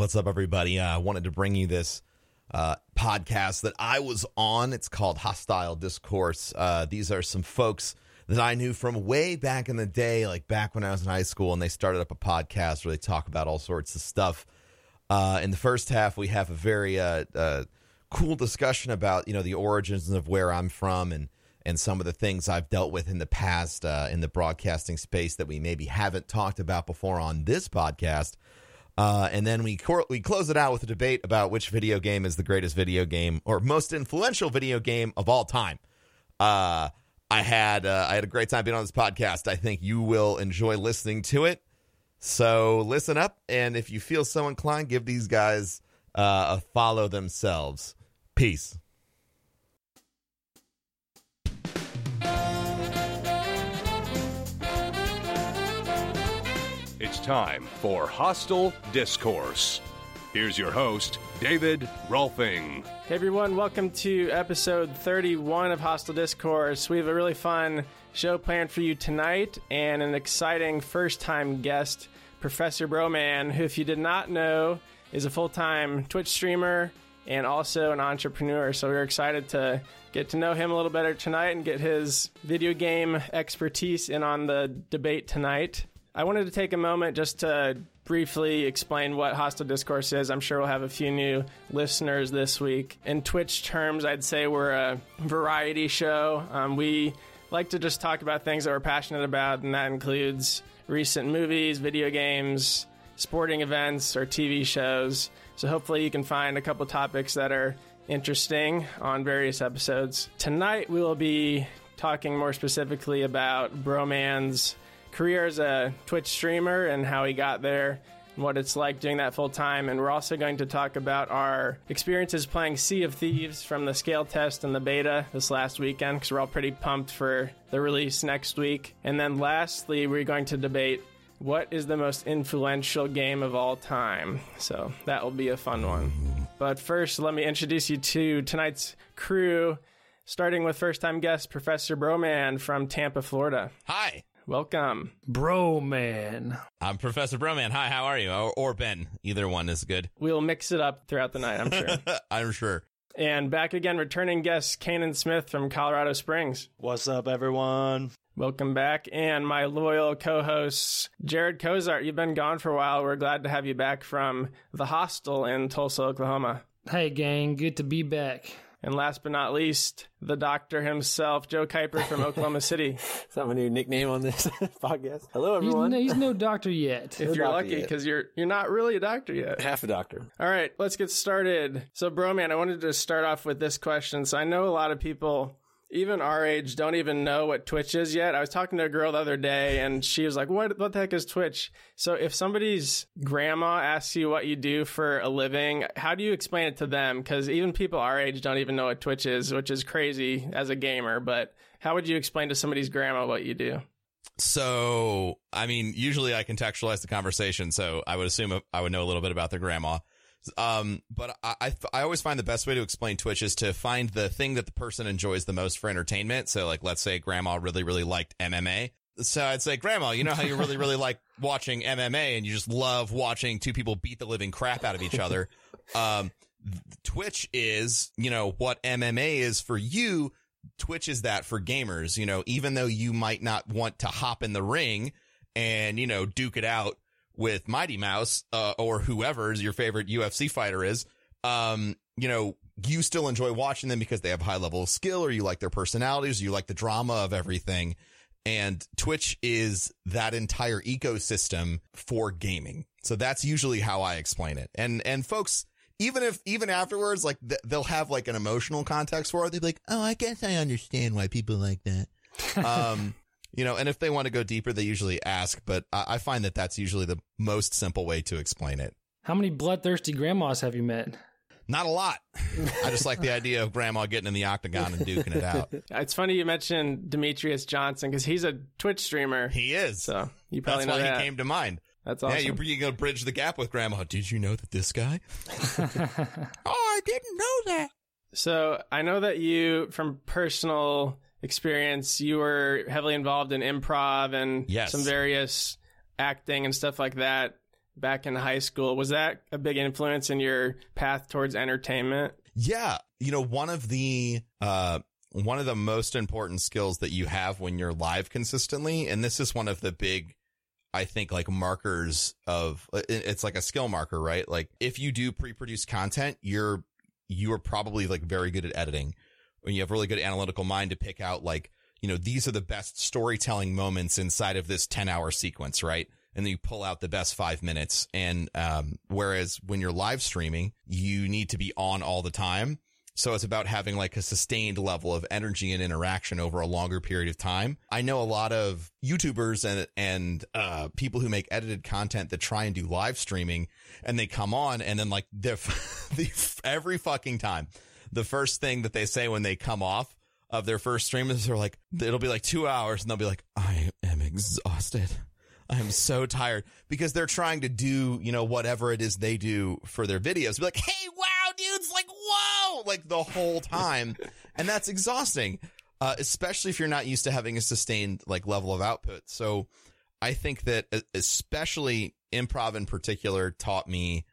What's up, everybody? Uh, I wanted to bring you this uh, podcast that I was on. It's called Hostile Discourse. Uh, these are some folks that I knew from way back in the day, like back when I was in high school, and they started up a podcast where they talk about all sorts of stuff. Uh, in the first half, we have a very uh, cool discussion about you know the origins of where I'm from and and some of the things I've dealt with in the past in the broadcasting space that we maybe haven't talked about before on this podcast. Uh, and then we cor- we close it out with a debate about which video game is the greatest video game or most influential video game of all time. Uh, I had uh, I had a great time being on this podcast. I think you will enjoy listening to it. So listen up, and if you feel so inclined, give these guys uh, a follow themselves. Peace. Time for Hostile Discourse. Here's your host, David Rolfing. Hey everyone, welcome to episode 31 of Hostile Discourse. We have a really fun show planned for you tonight and an exciting first time guest, Professor Broman, who, if you did not know, is a full time Twitch streamer and also an entrepreneur. So we're excited to get to know him a little better tonight and get his video game expertise in on the debate tonight. I wanted to take a moment just to briefly explain what Hostile Discourse is. I'm sure we'll have a few new listeners this week. In Twitch terms, I'd say we're a variety show. Um, we like to just talk about things that we're passionate about, and that includes recent movies, video games, sporting events, or TV shows. So hopefully, you can find a couple topics that are interesting on various episodes. Tonight, we will be talking more specifically about Broman's career as a Twitch streamer and how he got there and what it's like doing that full time. And we're also going to talk about our experiences playing Sea of Thieves from the scale test and the beta this last weekend because we're all pretty pumped for the release next week. And then lastly, we're going to debate what is the most influential game of all time. So that will be a fun one. But first, let me introduce you to tonight's crew. Starting with first time guest Professor Broman from Tampa, Florida. Hi, Welcome. Bro, man. I'm Professor Broman. Hi, how are you? Or, or Ben. Either one is good. We'll mix it up throughout the night, I'm sure. I'm sure. and back again, returning guest Kanan Smith from Colorado Springs. What's up, everyone? Welcome back. And my loyal co hosts, Jared Kozart. You've been gone for a while. We're glad to have you back from the hostel in Tulsa, Oklahoma. Hey, gang. Good to be back. And last but not least, the doctor himself, Joe Kuiper from Oklahoma City. Is that my new nickname on this podcast? Hello, He's everyone. no, he's no doctor yet. If you're lucky, because you're you're not really a doctor yet. Half a doctor. All right, let's get started. So, bro, man, I wanted to start off with this question. So, I know a lot of people, even our age, don't even know what Twitch is yet. I was talking to a girl the other day, and she was like, "What? What the heck is Twitch?" So, if somebody's grandma asks you what you do for a living, how do you explain it to them? Because even people our age don't even know what Twitch is, which is crazy as a gamer. But how would you explain to somebody's grandma what you do? So, I mean, usually I contextualize the conversation, so I would assume I would know a little bit about the grandma. Um, but I, I, I always find the best way to explain Twitch is to find the thing that the person enjoys the most for entertainment. So, like, let's say grandma really, really liked MMA. So I'd say, Grandma, you know how you really, really like watching MMA and you just love watching two people beat the living crap out of each other. Um, Twitch is, you know, what MMA is for you. Twitch is that for gamers, you know, even though you might not want to hop in the ring and, you know, duke it out with Mighty Mouse, uh, or whoever your favorite UFC fighter is, um, you know, you still enjoy watching them because they have high level of skill or you like their personalities, or you like the drama of everything. And Twitch is that entire ecosystem for gaming. So that's usually how I explain it. And, and folks, even if, even afterwards, like th- they'll have like an emotional context for it. They'll be like, Oh, I guess I understand why people like that. um, you know, and if they want to go deeper, they usually ask, but I, I find that that's usually the most simple way to explain it. How many bloodthirsty grandmas have you met? Not a lot. I just like the idea of grandma getting in the octagon and duking it out. It's funny you mentioned Demetrius Johnson because he's a Twitch streamer. He is. So you probably That's know why that. he came to mind. That's awesome. Yeah, you you gonna bridge the gap with grandma. Did you know that this guy? oh, I didn't know that. So I know that you, from personal experience, you were heavily involved in improv and Yes. some various acting and stuff like that back in high school. Was that a big influence in your path towards entertainment? Yeah. You know, one of the, uh, one of the most important skills that you have when you're live consistently, and this is one of the big, I think, like markers of, it's like a skill marker, right? Like if you do pre-produce content, you're, you are probably like very good at editing when you have really good analytical mind to pick out like, you know, these are the best storytelling moments inside of this 10 hour sequence, right? And then you pull out the best five minutes. And, um, whereas when you're live streaming, you need to be on all the time. So it's about having like a sustained level of energy and interaction over a longer period of time. I know a lot of YouTubers and, and, uh, people who make edited content that try and do live streaming and they come on and then like the, every fucking time, the first thing that they say when they come off of their first stream is they're like, it'll be like two hours and they'll be like, I am exhausted. I'm so tired because they're trying to do, you know, whatever it is they do for their videos. Be like, hey, wow, dudes, like, whoa, like the whole time. and that's exhausting, uh, especially if you're not used to having a sustained like level of output. So I think that especially improv in particular taught me,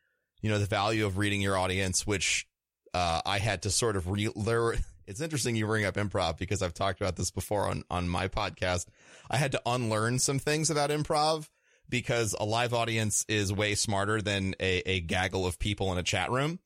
you know, the value of reading your audience, which, uh, I had to sort of re- there, it's interesting you bring up improv because I've talked about this before on, on my podcast. I had to unlearn some things about improv because a live audience is way smarter than a, a gaggle of people in a chat room.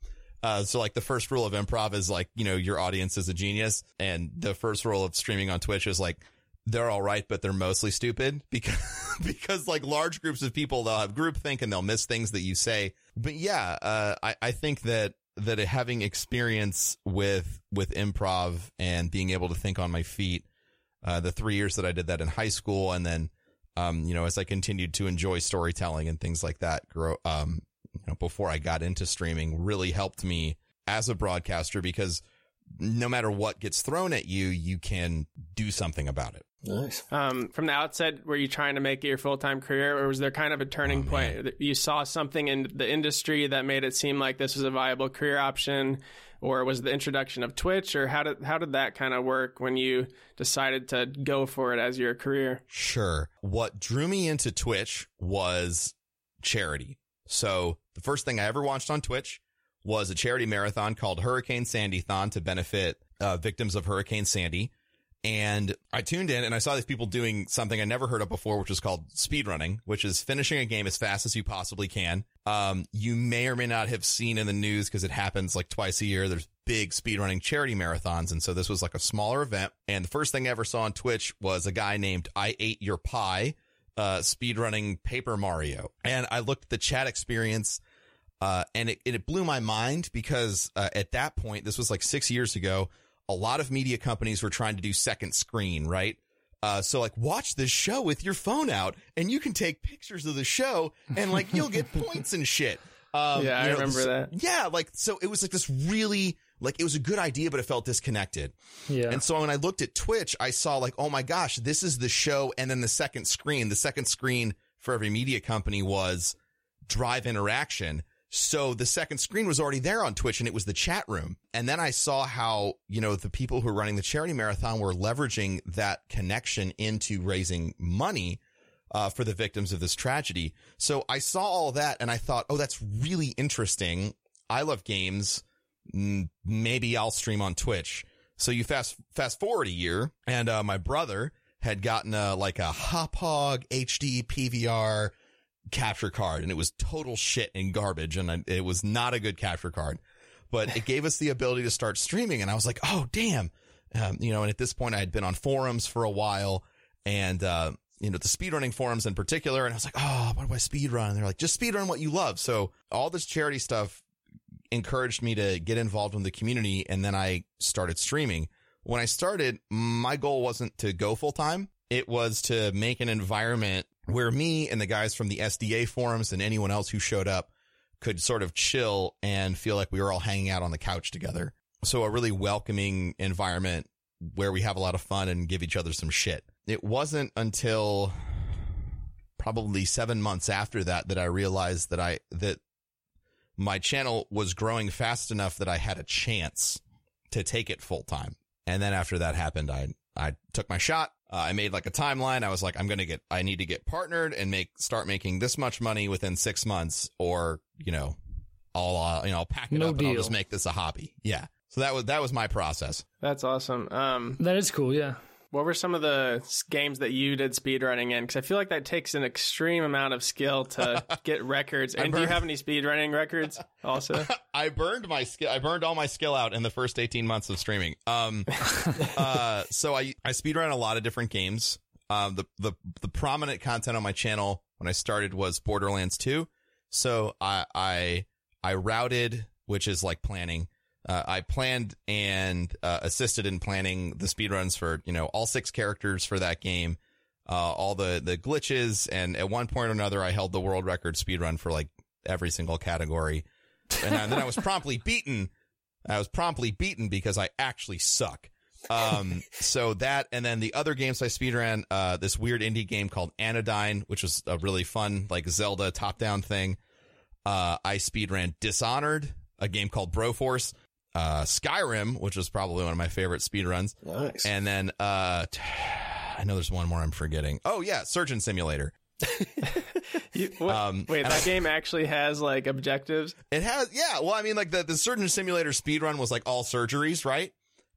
Uh, so like the first rule of improv is like, you know, your audience is a genius. And the first rule of streaming on Twitch is like, they're all right, but they're mostly stupid because, because like large groups of people, they'll have group think and they'll miss things that you say. But yeah, uh, I, I think that that having experience with with improv and being able to think on my feet, uh, the three years that I did that in high school, and then, um, you know, as I continued to enjoy storytelling and things like that, grow, um, you know, before I got into streaming, really helped me as a broadcaster because no matter what gets thrown at you, you can do something about it. Nice. Um, from the outset, were you trying to make it your full time career, or was there kind of a turning Oh, point? You saw something in the industry that made it seem like this was a viable career option, or was the introduction of Twitch, or how did how did that kind of work when you decided to go for it as your career? Sure. What drew me into Twitch was charity. So the first thing I ever watched on Twitch was a charity marathon called Hurricane Sandython to benefit uh, victims of Hurricane Sandy. And I tuned in and I saw these people doing something I never heard of before, which is called speedrunning, which is finishing a game as fast as you possibly can. Um, you may or may not have seen in the news because it happens like twice a year. There's big speedrunning charity marathons. And so this was like a smaller event. And the first thing I ever saw on Twitch was a guy named I Ate Your Pie, uh, speedrunning Paper Mario. And I looked at the chat experience uh, and it, it blew my mind because uh, at that point, this was like six years ago, a lot of media companies were trying to do second screen, right? Uh, so like watch this show with your phone out and you can take pictures of the show and like you'll get points and shit. Um, Yeah, I know, remember that. Yeah. Like, so it was like this really, like it was a good idea, but it felt disconnected. Yeah. And so when I looked at Twitch, I saw like, oh my gosh, this is the show. And then the second screen, the second screen for every media company was drive interaction. So the second screen was already there on Twitch and it was the chat room. And then I saw how, you know, the people who were running the charity marathon were leveraging that connection into raising money uh, for the victims of this tragedy. So I saw all that and I thought, oh, that's really interesting. I love games. Mm, Maybe I'll stream on Twitch. So you fast fast forward a year, and uh, my brother had gotten a like a Hauppauge HD PVR capture card, and it was total shit and garbage, and I, it was not a good capture card. But it gave us the ability to start streaming, and I was like, oh damn, um, you know. And at this point, I had been on forums for a while, and uh, you know the speedrunning forums in particular, and I was like, oh, what do I speedrun? And they're like, just speedrun what you love. So all this charity stuff encouraged me to get involved in the community and then I started streaming. When I started, my goal wasn't to go full time. It was to make an environment where me and the guys from the SDA forums and anyone else who showed up could sort of chill and feel like we were all hanging out on the couch together. So a really welcoming environment where we have a lot of fun and give each other some shit. It wasn't until probably seven months after that that I realized that I, that my channel was growing fast enough that I had a chance to take it full time. And then after that happened, I, I took my shot. Uh, I made like a timeline. I was like, I'm going to get, I need to get partnered and make, start making this much money within six months or, you know, I'll, uh, you know, I'll pack it No up and I'll just make this a hobby. Yeah. So that was, that was my process. That's awesome. Um, That is cool. Yeah. What were some of the games that you did speedrunning in? Because I feel like that takes an extreme amount of skill to get records. And do you have any speedrunning records also? I burned my skill. I burned all my skill out in the first 18 months of streaming. Um, uh, so I, I speedrun a lot of different games. Um, the, the, the prominent content on my channel when I started was Borderlands 2. So I, I, I routed, which is like planning. Uh, I planned and uh, assisted in planning the speedruns for, you know, all six characters for that game. Uh, all the, the glitches. And at one point or another, I held the world record speedrun for like every single category and then I was promptly beaten. I was promptly beaten because I actually suck. Um, so that, and then the other games I speedran, uh, this weird indie game called Anodyne, which was a really fun, like Zelda top down thing. Uh, I speedran Dishonored, a game called Broforce, uh, Skyrim, which was probably one of my favorite speedruns. Nice. And then, uh, I know there's one more I'm forgetting. Oh yeah, Surgeon Simulator. You, what- Um, wait, and that game actually has like objectives. It has, yeah. Well, I mean, like the, the surgeon simulator speedrun was like all surgeries, right?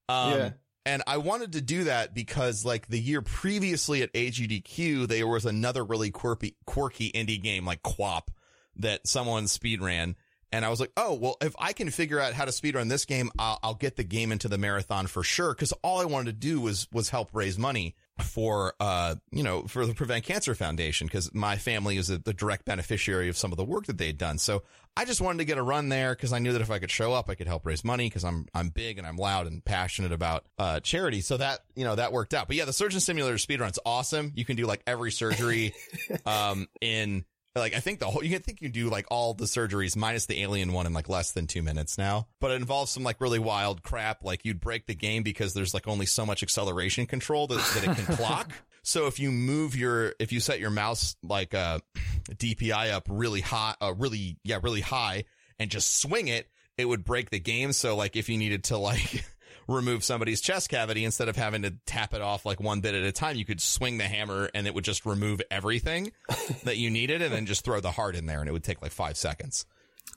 Um, Yeah. And I wanted to do that because like the year previously at AGDQ, there was another really quirky, quirky indie game like QWOP that someone speedran. And I was like, oh, well, if I can figure out how to speedrun this game, I'll, I'll get the game into the marathon for sure. Cause all I wanted to do was, was help raise money for, uh, you know, for the Prevent Cancer Foundation. Cause my family is a, the direct beneficiary of some of the work that they'd done. So I just wanted to get a run there because I knew that if I could show up, I could help raise money because I'm I'm big and I'm loud and passionate about uh, charity. So that you know that worked out. But yeah, the surgeon simulator speedrun's awesome. You can do like every surgery um, in like I think the whole you can think you do like all the surgeries minus the alien one in like less than two minutes now. But it involves some like really wild crap. Like you'd break the game because there's like only so much acceleration control that, that it can clock. So if you move your, if you set your mouse like uh DPI up really high, uh, really, yeah, really high and just swing it, it would break the game. So like if you needed to like remove somebody's chest cavity instead of having to tap it off like one bit at a time, you could swing the hammer and it would just remove everything that you needed and then just throw the heart in there and it would take like five seconds.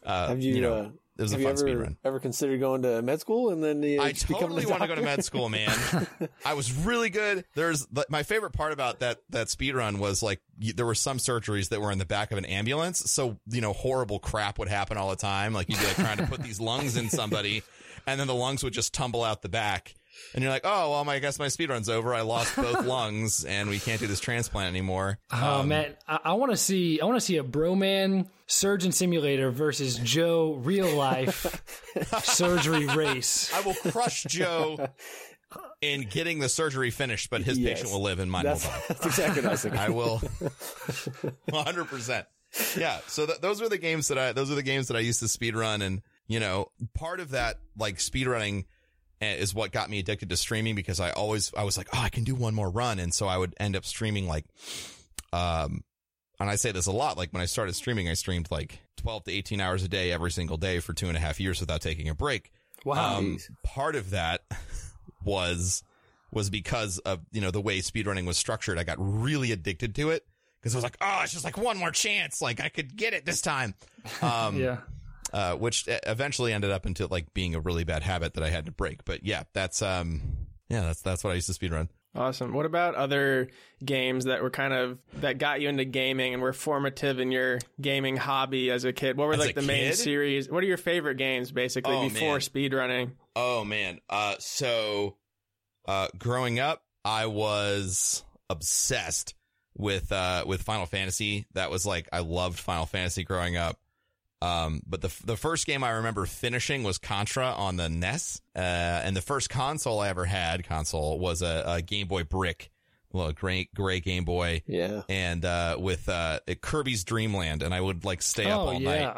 Uh, have you, know, uh, it was a you fun ever, run. ever considered going to med school and then uh, I totally want to go to med school, man. I was really good. There's my favorite part about that that speed run was like there were some surgeries that were in the back of an ambulance, so you know horrible crap would happen all the time. Like you'd be like trying to put these lungs in somebody, and then the lungs would just tumble out the back. And you're like, oh well, my, I guess my speed run's over. I lost both lungs, and we can't do this transplant anymore. Oh um, man, I, I want to see. I want to see a Broman surgeon simulator versus Joe real life surgery race. I will crush Joe in getting the surgery finished, but his Yes. patient will live and mine That's, will die. that's exactly what I was thinking. I will. 100%. Yeah. So th- those were the games that I, those are the games that I used to speed run. And, you know, part of that, like speed running eh, is what got me addicted to streaming because I always, I was like, oh, I can do one more run. And so I would end up streaming like, um, and I say this a lot, like when I started streaming, I streamed like 12 to 18 hours a day every single day for two and a half years without taking a break. Wow. Um, part of that was was because of you know the way speedrunning was structured. I got really addicted to it because I was like, oh, it's just like one more chance, like I could get it this time. Um, yeah. Uh, which eventually ended up into like being a really bad habit that I had to break. But yeah, that's um, yeah, that's that's what I used to speedrun. Awesome. What about other games that were kind of that got you into gaming and were formative in your gaming hobby as a kid? What were As like the main series? What are your favorite games basically Oh, before speedrunning? Oh man. Uh so uh growing up I was obsessed with uh with Final Fantasy. That was like I loved Final Fantasy growing up. Um but the the first game I remember finishing was Contra on the NES. Uh and the first console I ever had console was a, a Game Boy Brick. Well, a gray gray Game Boy Yeah. and uh with uh Kirby's Dreamland and I would like stay up Oh all night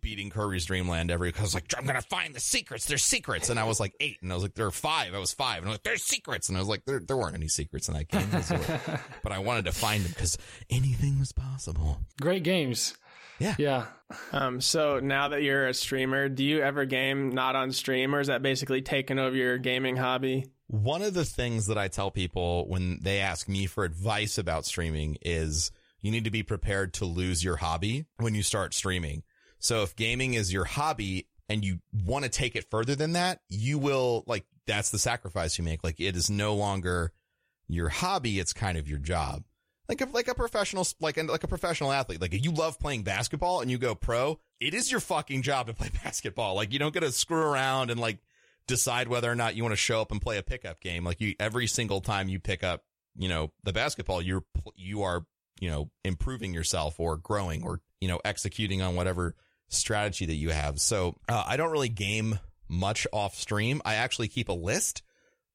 beating Kirby's Dreamland every because I was like I'm gonna find the secrets. There's secrets, and I was like eight, and I was like there are five. I was five, and I was like there's secrets, and I was like there there weren't any secrets in that game, but I wanted to find them because anything was possible. Great games. Yeah. Yeah. Um, so now that you're a streamer, do you ever game not on stream, or is that basically taken over your gaming hobby? one of the things that I tell people when they ask me for advice about streaming is you need to be prepared to lose your hobby when you start streaming. So if gaming is your hobby and you want to take it further than that, you will like, that's the sacrifice you make. Like it is no longer your hobby. It's kind of your job. Like a, like a professional, like, a- like a professional athlete. Like you love playing basketball and you go pro, it is your fucking job to play basketball. Like you don't get to screw around and like decide whether or not you want to show up and play a pickup game. Like you, every single time you pick up, you know, the basketball, you're, you are, you know, improving yourself or growing or, you know, executing on whatever strategy that you have. So, uh, I don't really game much off stream. I actually keep a list.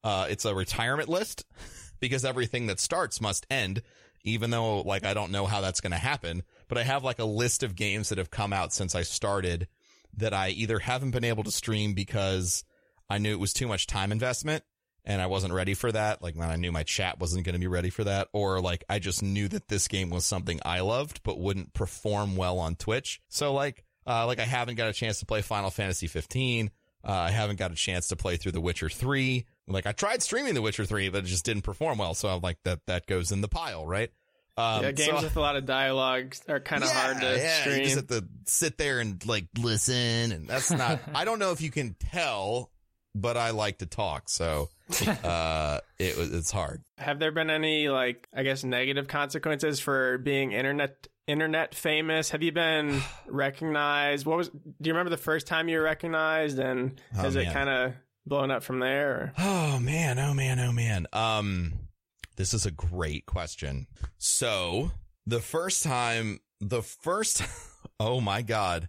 Uh, it's a retirement list because everything that starts must end, even though like I don't know how that's going to happen, but I have like a list of games that have come out since I started that I either haven't been able to stream because I knew it was too much time investment and I wasn't ready for that. Like when I knew my chat wasn't going to be ready for that, or like I just knew that this game was something I loved but wouldn't perform well on Twitch. So like, uh, like I haven't got a chance to play Final Fantasy 15. Uh, I haven't got a chance to play through The Witcher 3. Like I tried streaming The Witcher 3, but it just didn't perform well. So I'm like that, that goes in the pile, right? Um, yeah, games so- with a lot of dialogue are kind of hard to yeah, stream. You just have to sit there and like listen, and that's not. I don't know if you can tell, but I like to talk, so uh, it was it's hard. Have there been any like I guess negative consequences for being internet internet famous? Have you been recognized? What was do you remember the first time you were recognized and Oh, has it kind of blown up from there? Or? Oh man, oh man, oh man. Um, this is a great question. So the first time, the first, oh my god,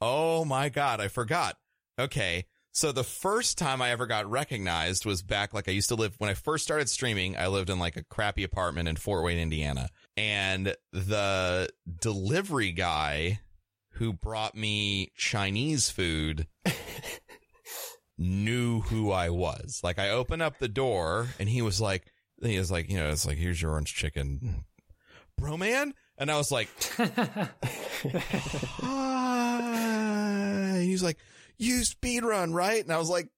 oh my god, I forgot. Okay. So the first time I ever got recognized was back like I used to live when I first started streaming. I lived in like a crappy apartment in Fort Wayne, Indiana. And the delivery guy who brought me Chinese food knew who I was. Like I opened up the door and he was like, he was like, you know, it's like, here's your orange chicken, bro, man. And I was like, hi. He was like, you speed run, right? And I was like,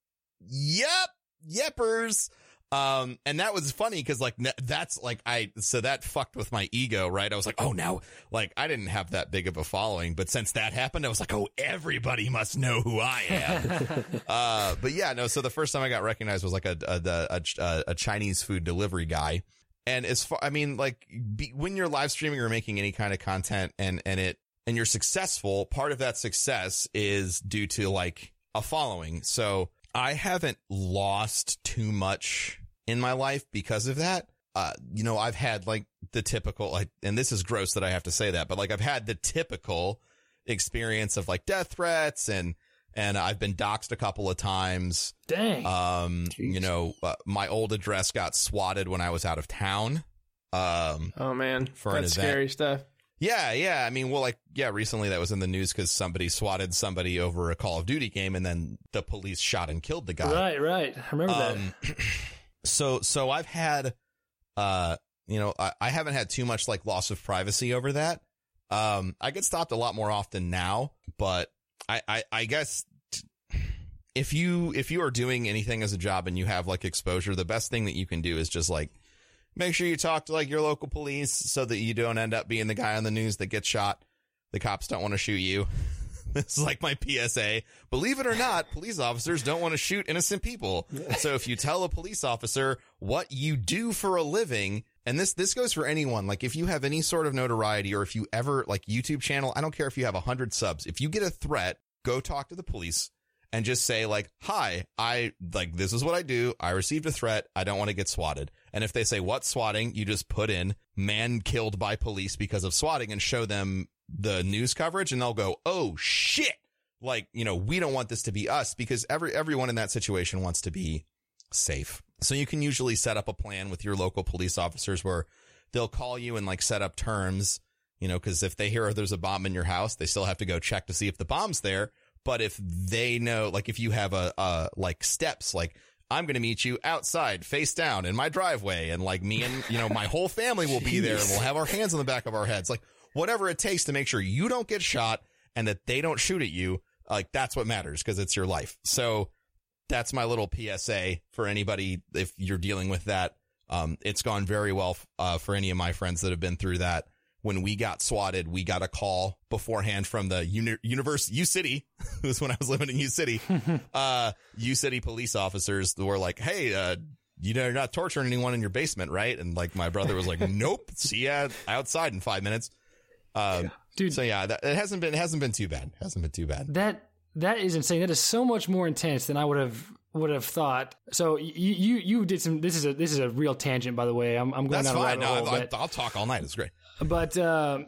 yep, yepers. Um, and that was funny because like that's like I so that fucked with my ego, right? I was like, oh, now like I didn't have that big of a following, but since that happened, I was like, oh, everybody must know who I am. uh, but yeah, no. So the first time I got recognized was like a a a, a Chinese food delivery guy, and as far I mean, like be, when you're live streaming or making any kind of content, and and it and you're successful, part of that success is due to like a following. So I haven't lost too much in my life because of that. Uh, you know, I've had like the typical, like, and this is gross that I have to say that, but like I've had the typical experience of like death threats and, and I've been doxxed a couple of times. Dang. Um, Jeez. you know, uh, my old address got swatted when I was out of town. Um, Oh man, For an that's event. scary stuff. Yeah, yeah. I mean, well, like, yeah, recently that was in the news because somebody swatted somebody over a Call of Duty game and then the police shot and killed the guy. right, right. I remember that. Um, so, so I've had, uh, you know, I, I haven't had too much like loss of privacy over that. Um, I get stopped a lot more often now, but I, I, I guess if you, if you are doing anything as a job and you have like exposure, the best thing that you can do is just like, make sure you talk to like your local police so that you don't end up being the guy on the news that gets shot. The cops don't want to shoot you. This is like my PSA. Believe it or not, police officers don't want to shoot innocent people. So if you tell a police officer what you do for a living, and this, this goes for anyone, like if you have any sort of notoriety or if you ever like YouTube channel, I don't care if you have a hundred subs. If you get a threat, go talk to the police and just say like, hi, I like, this is what I do. I received a threat. I don't want to get swatted. And if they say what swatting, you just put in man killed by police because of swatting and show them the news coverage and they'll go, oh shit. Like, you know, we don't want this to be us because every, everyone in that situation wants to be safe. So you can usually set up a plan with your local police officers where they'll call you and like set up terms, you know, cause if they hear there's a bomb in your house, they still have to go check to see if the bomb's there. But if they know, like if you have a, uh, like steps, like I'm going to meet you outside face down in my driveway and like me and, you know, my whole family will be there and we'll have our hands on the back of our heads. Like whatever it takes to make sure you don't get shot and that they don't shoot at you. Like that's what matters because it's your life. So that's my little PSA for anybody if you're dealing with that. Um, it's gone very well uh, for any of my friends that have been through that. When we got swatted, we got a call beforehand from the uni- Universe U City. it was when I was living in U City. uh, U City police officers were like, "Hey, uh, you know, you're not torturing anyone in your basement, right?" And like my brother was like, "Nope, see ya outside in five minutes." Um, Dude. So yeah, that, it hasn't been it hasn't been too bad. hasn't been too bad. That that is insane. That is so much more intense than I would have would have thought. So you you, you did some. This is a this is a real tangent, by the way. I'm, I'm going That's fine. No, hole. I, but- I'll talk all night. It's great. But uh,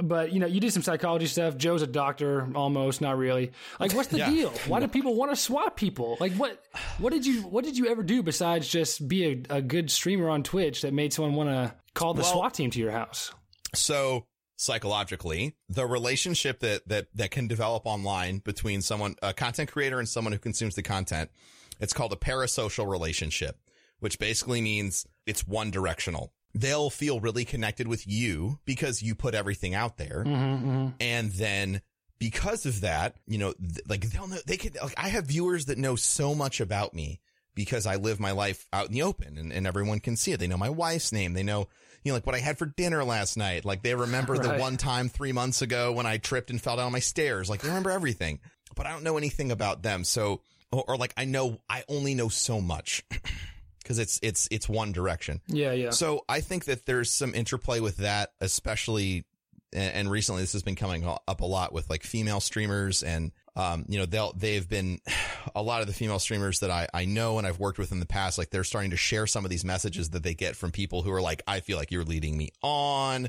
but you know you did some psychology stuff. Joe's a doctor almost not really. Like what's the Yeah. deal? Why do people want to swat people? Like what what did you what did you ever do besides just be a, a good streamer on twitch that made someone want to call the Well- swat team to your house? So psychologically, the relationship that that that can develop online between someone a content creator and someone who consumes the content, it's called a parasocial relationship, which basically means it's one directional. They'll feel really connected with you because you put everything out there. Mm-hmm, mm-hmm. And then because of that, you know, th- like they'll know, they could, like, I have viewers that know so much about me because I live my life out in the open and, and everyone can see it. They know my wife's name. They know, you know, like what I had for dinner last night. Like they remember the one time three months ago when I tripped and fell down my stairs. Like they remember everything, but I don't know anything about them. So, or, or like I know, I only know so much because it's, it's, it's one direction. yeah yeah So I think that there's some interplay with that, especially, and recently this has been coming up a lot with like female streamers and, um, you know, they'll, they've been, a lot of the female streamers that I, I know and I've worked with in the past, like they're starting to share some of these messages that they get from people who are like, I feel like you're leading me on.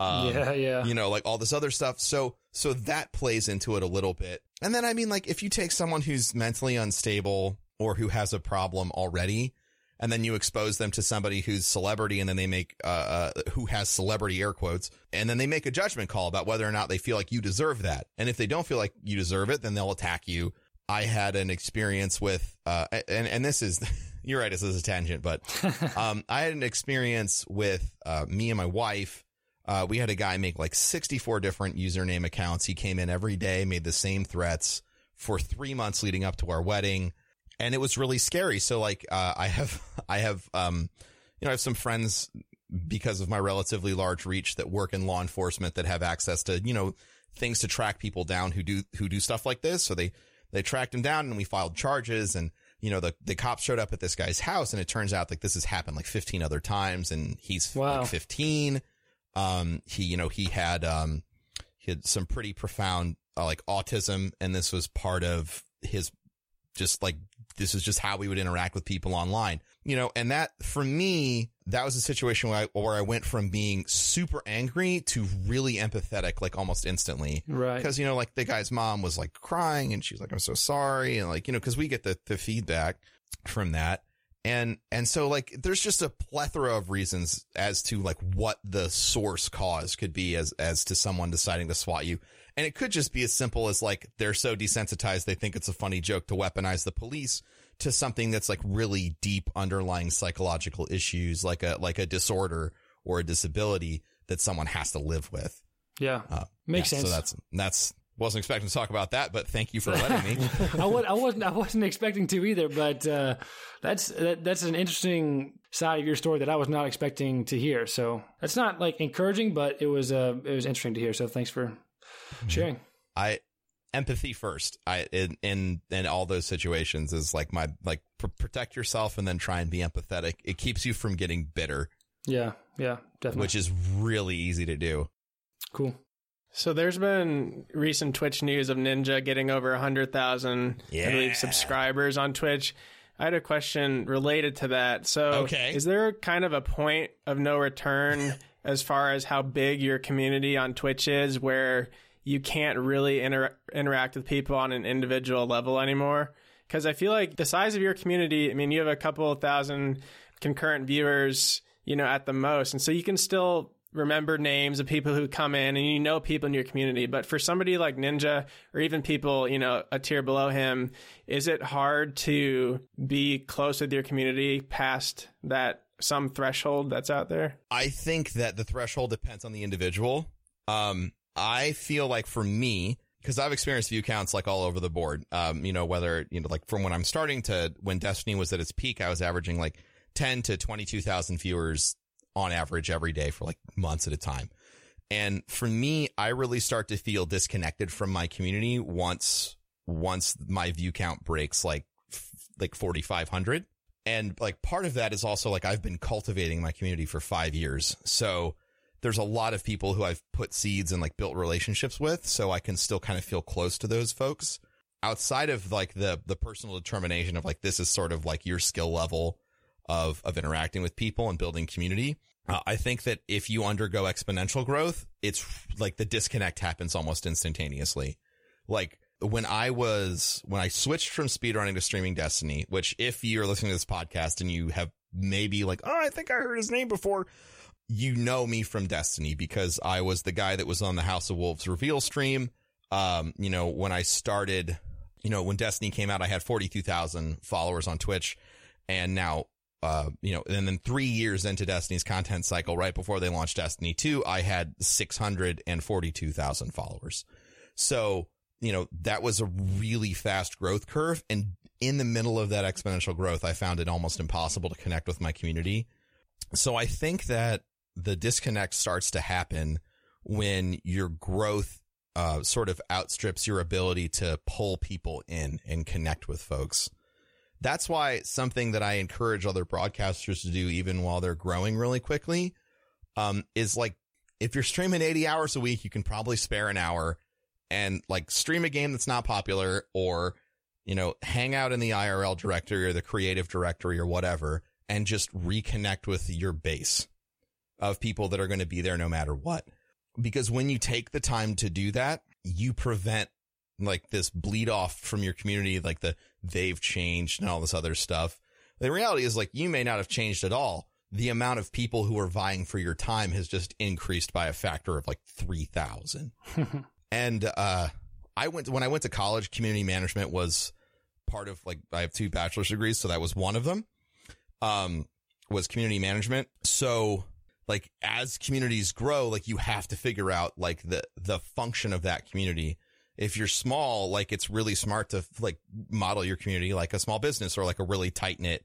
Um, yeah yeah you know, like all this other stuff. So, so that plays into it a little bit. And then, I mean, like if you take someone who's mentally unstable or who has a problem already, and then you expose them to somebody who's celebrity and then they make, uh, uh, who has celebrity air quotes, and then they make a judgment call about whether or not they feel like you deserve that. And if they don't feel like you deserve it, then they'll attack you. I had an experience with, uh, and, and this is, you're right, this is a tangent, but, um, I had an experience with, uh, me and my wife. Uh, we had a guy make like 64 different username accounts. He came in every day, made the same threats for three months leading up to our wedding. And it was really scary. So like, uh, I have, I have, um, you know, I have some friends because of my relatively large reach that work in law enforcement that have access to, you know, things to track people down who do, who do stuff like this. So they, they tracked him down and we filed charges and, you know, the, the cops showed up at this guy's house and it turns out like this has happened like 15 other times and he's Wow. like 15. Um, he, you know, he had, um, he had some pretty profound, uh, like autism and this was part of his just like, this is just how we would interact with people online, you know, and that for me, that was a situation where I, where I went from being super angry to really empathetic, like almost instantly. right Because, you know, like the guy's mom was like crying and she's like, I'm so sorry. And like, you know, cause we get the, the feedback from that. And, and so like, there's just a plethora of reasons as to like what the source cause could be as, as to someone deciding to swat you. And it could just be as simple as like, they're so desensitized. They think it's a funny joke to weaponize the police to something that's like really deep underlying psychological issues, like a, like a disorder or a disability that someone has to live with. yeah Uh, makes yeah, sense So that's that's wasn't expecting to talk about that, but thank you for letting me. I, was, I wasn't I wasn't expecting to either, but uh, that's that, that's an interesting side of your story that I was not expecting to hear. So that's not like encouraging, but it was uh, it was interesting to hear. So thanks for Mm-hmm. sharing. I empathy first. I in in in all those situations is like my like pr- protect yourself and then try and be empathetic. It keeps you from getting bitter, Yeah, yeah, definitely. which is really easy to do. cool. So there's been recent Twitch news of Ninja getting over 100,000 I Yeah. believe subscribers on Twitch. I had a question related to that. So Okay. is there kind of a point of no return as far as how big your community on Twitch is where you can't really inter- interact with people on an individual level anymore? Because I feel like the size of your community, I mean, you have a couple thousand concurrent viewers, you know, at the most. And so you can still remember names of people who come in and you know people in your community. But for somebody like Ninja or even people, you know, a tier below him, is it hard to be close with your community past that some threshold that's out there? I think that the threshold depends on the individual. Um, I feel like for me, because I've experienced view counts like all over the board. Um, you know, whether, you know, like from when I'm starting to when Destiny was at its peak, I was averaging like 10 to 22,000 viewers on average every day for like months at a time. And for me, I really start to feel disconnected from my community once, once my view count breaks like, like 4,500. And like part of that is also like I've been cultivating my community for five years. So there's a lot of people who I've put seeds and like built relationships with. So I can still kind of feel close to those folks outside of like the, the personal determination of like, this is sort of like your skill level of, of interacting with people and building community. Uh, I think that if you undergo exponential growth, it's like the disconnect happens almost instantaneously. Like when I was, when I switched from speedrunning to streaming Destiny, which if you're listening to this podcast and you have maybe like, oh, I think I heard his name before, you know me from Destiny because I was the guy that was on the House of Wolves reveal stream. Um, you know, when I started, you know, when Destiny came out, I had 42,000 followers on Twitch and now uh, you know, and then three years into Destiny's content cycle, right before they launched Destiny 2, I had 642,000 followers. So, you know, that was a really fast growth curve. And in the middle of that exponential growth, I found it almost impossible to connect with my community. So I think that the disconnect starts to happen when your growth uh, sort of outstrips your ability to pull people in and connect with folks. That's why something that I encourage other broadcasters to do, even while they're growing really quickly, um, is like if you're streaming 80 hours a week, you can probably spare an hour and like stream a game that's not popular or, you know, hang out in the IRL directory or the creative directory or whatever and just reconnect with your base of people that are going to be there no matter what. Because when you take the time to do that, you prevent like this bleed off from your community, like the they've changed and all this other stuff. The reality is like you may not have changed at all. The amount of people who are vying for your time has just increased by a factor of like 3000. and, uh, I went, when I went to college, community management was part of like, I have two bachelor's degrees. So that was one of them, um, was community management. So like as communities grow, like you have to figure out like the, the function of that community if you're small, like it's really smart to like model your community like a small business or like a really tight knit,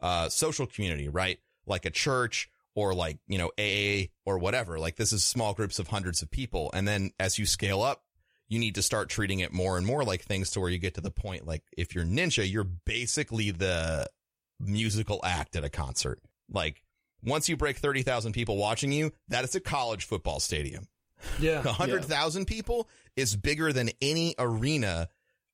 uh, social community, right? Like a church or like, you know, AA or whatever. Like this is small groups of hundreds of people. And then as you scale up, you need to start treating it more and more like things to where you get to the point. Like if you're ninja, you're basically the musical act at a concert. Like once you break 30,000 people watching you, that is a college football stadium. Yeah. A hundred thousand people is bigger than any arena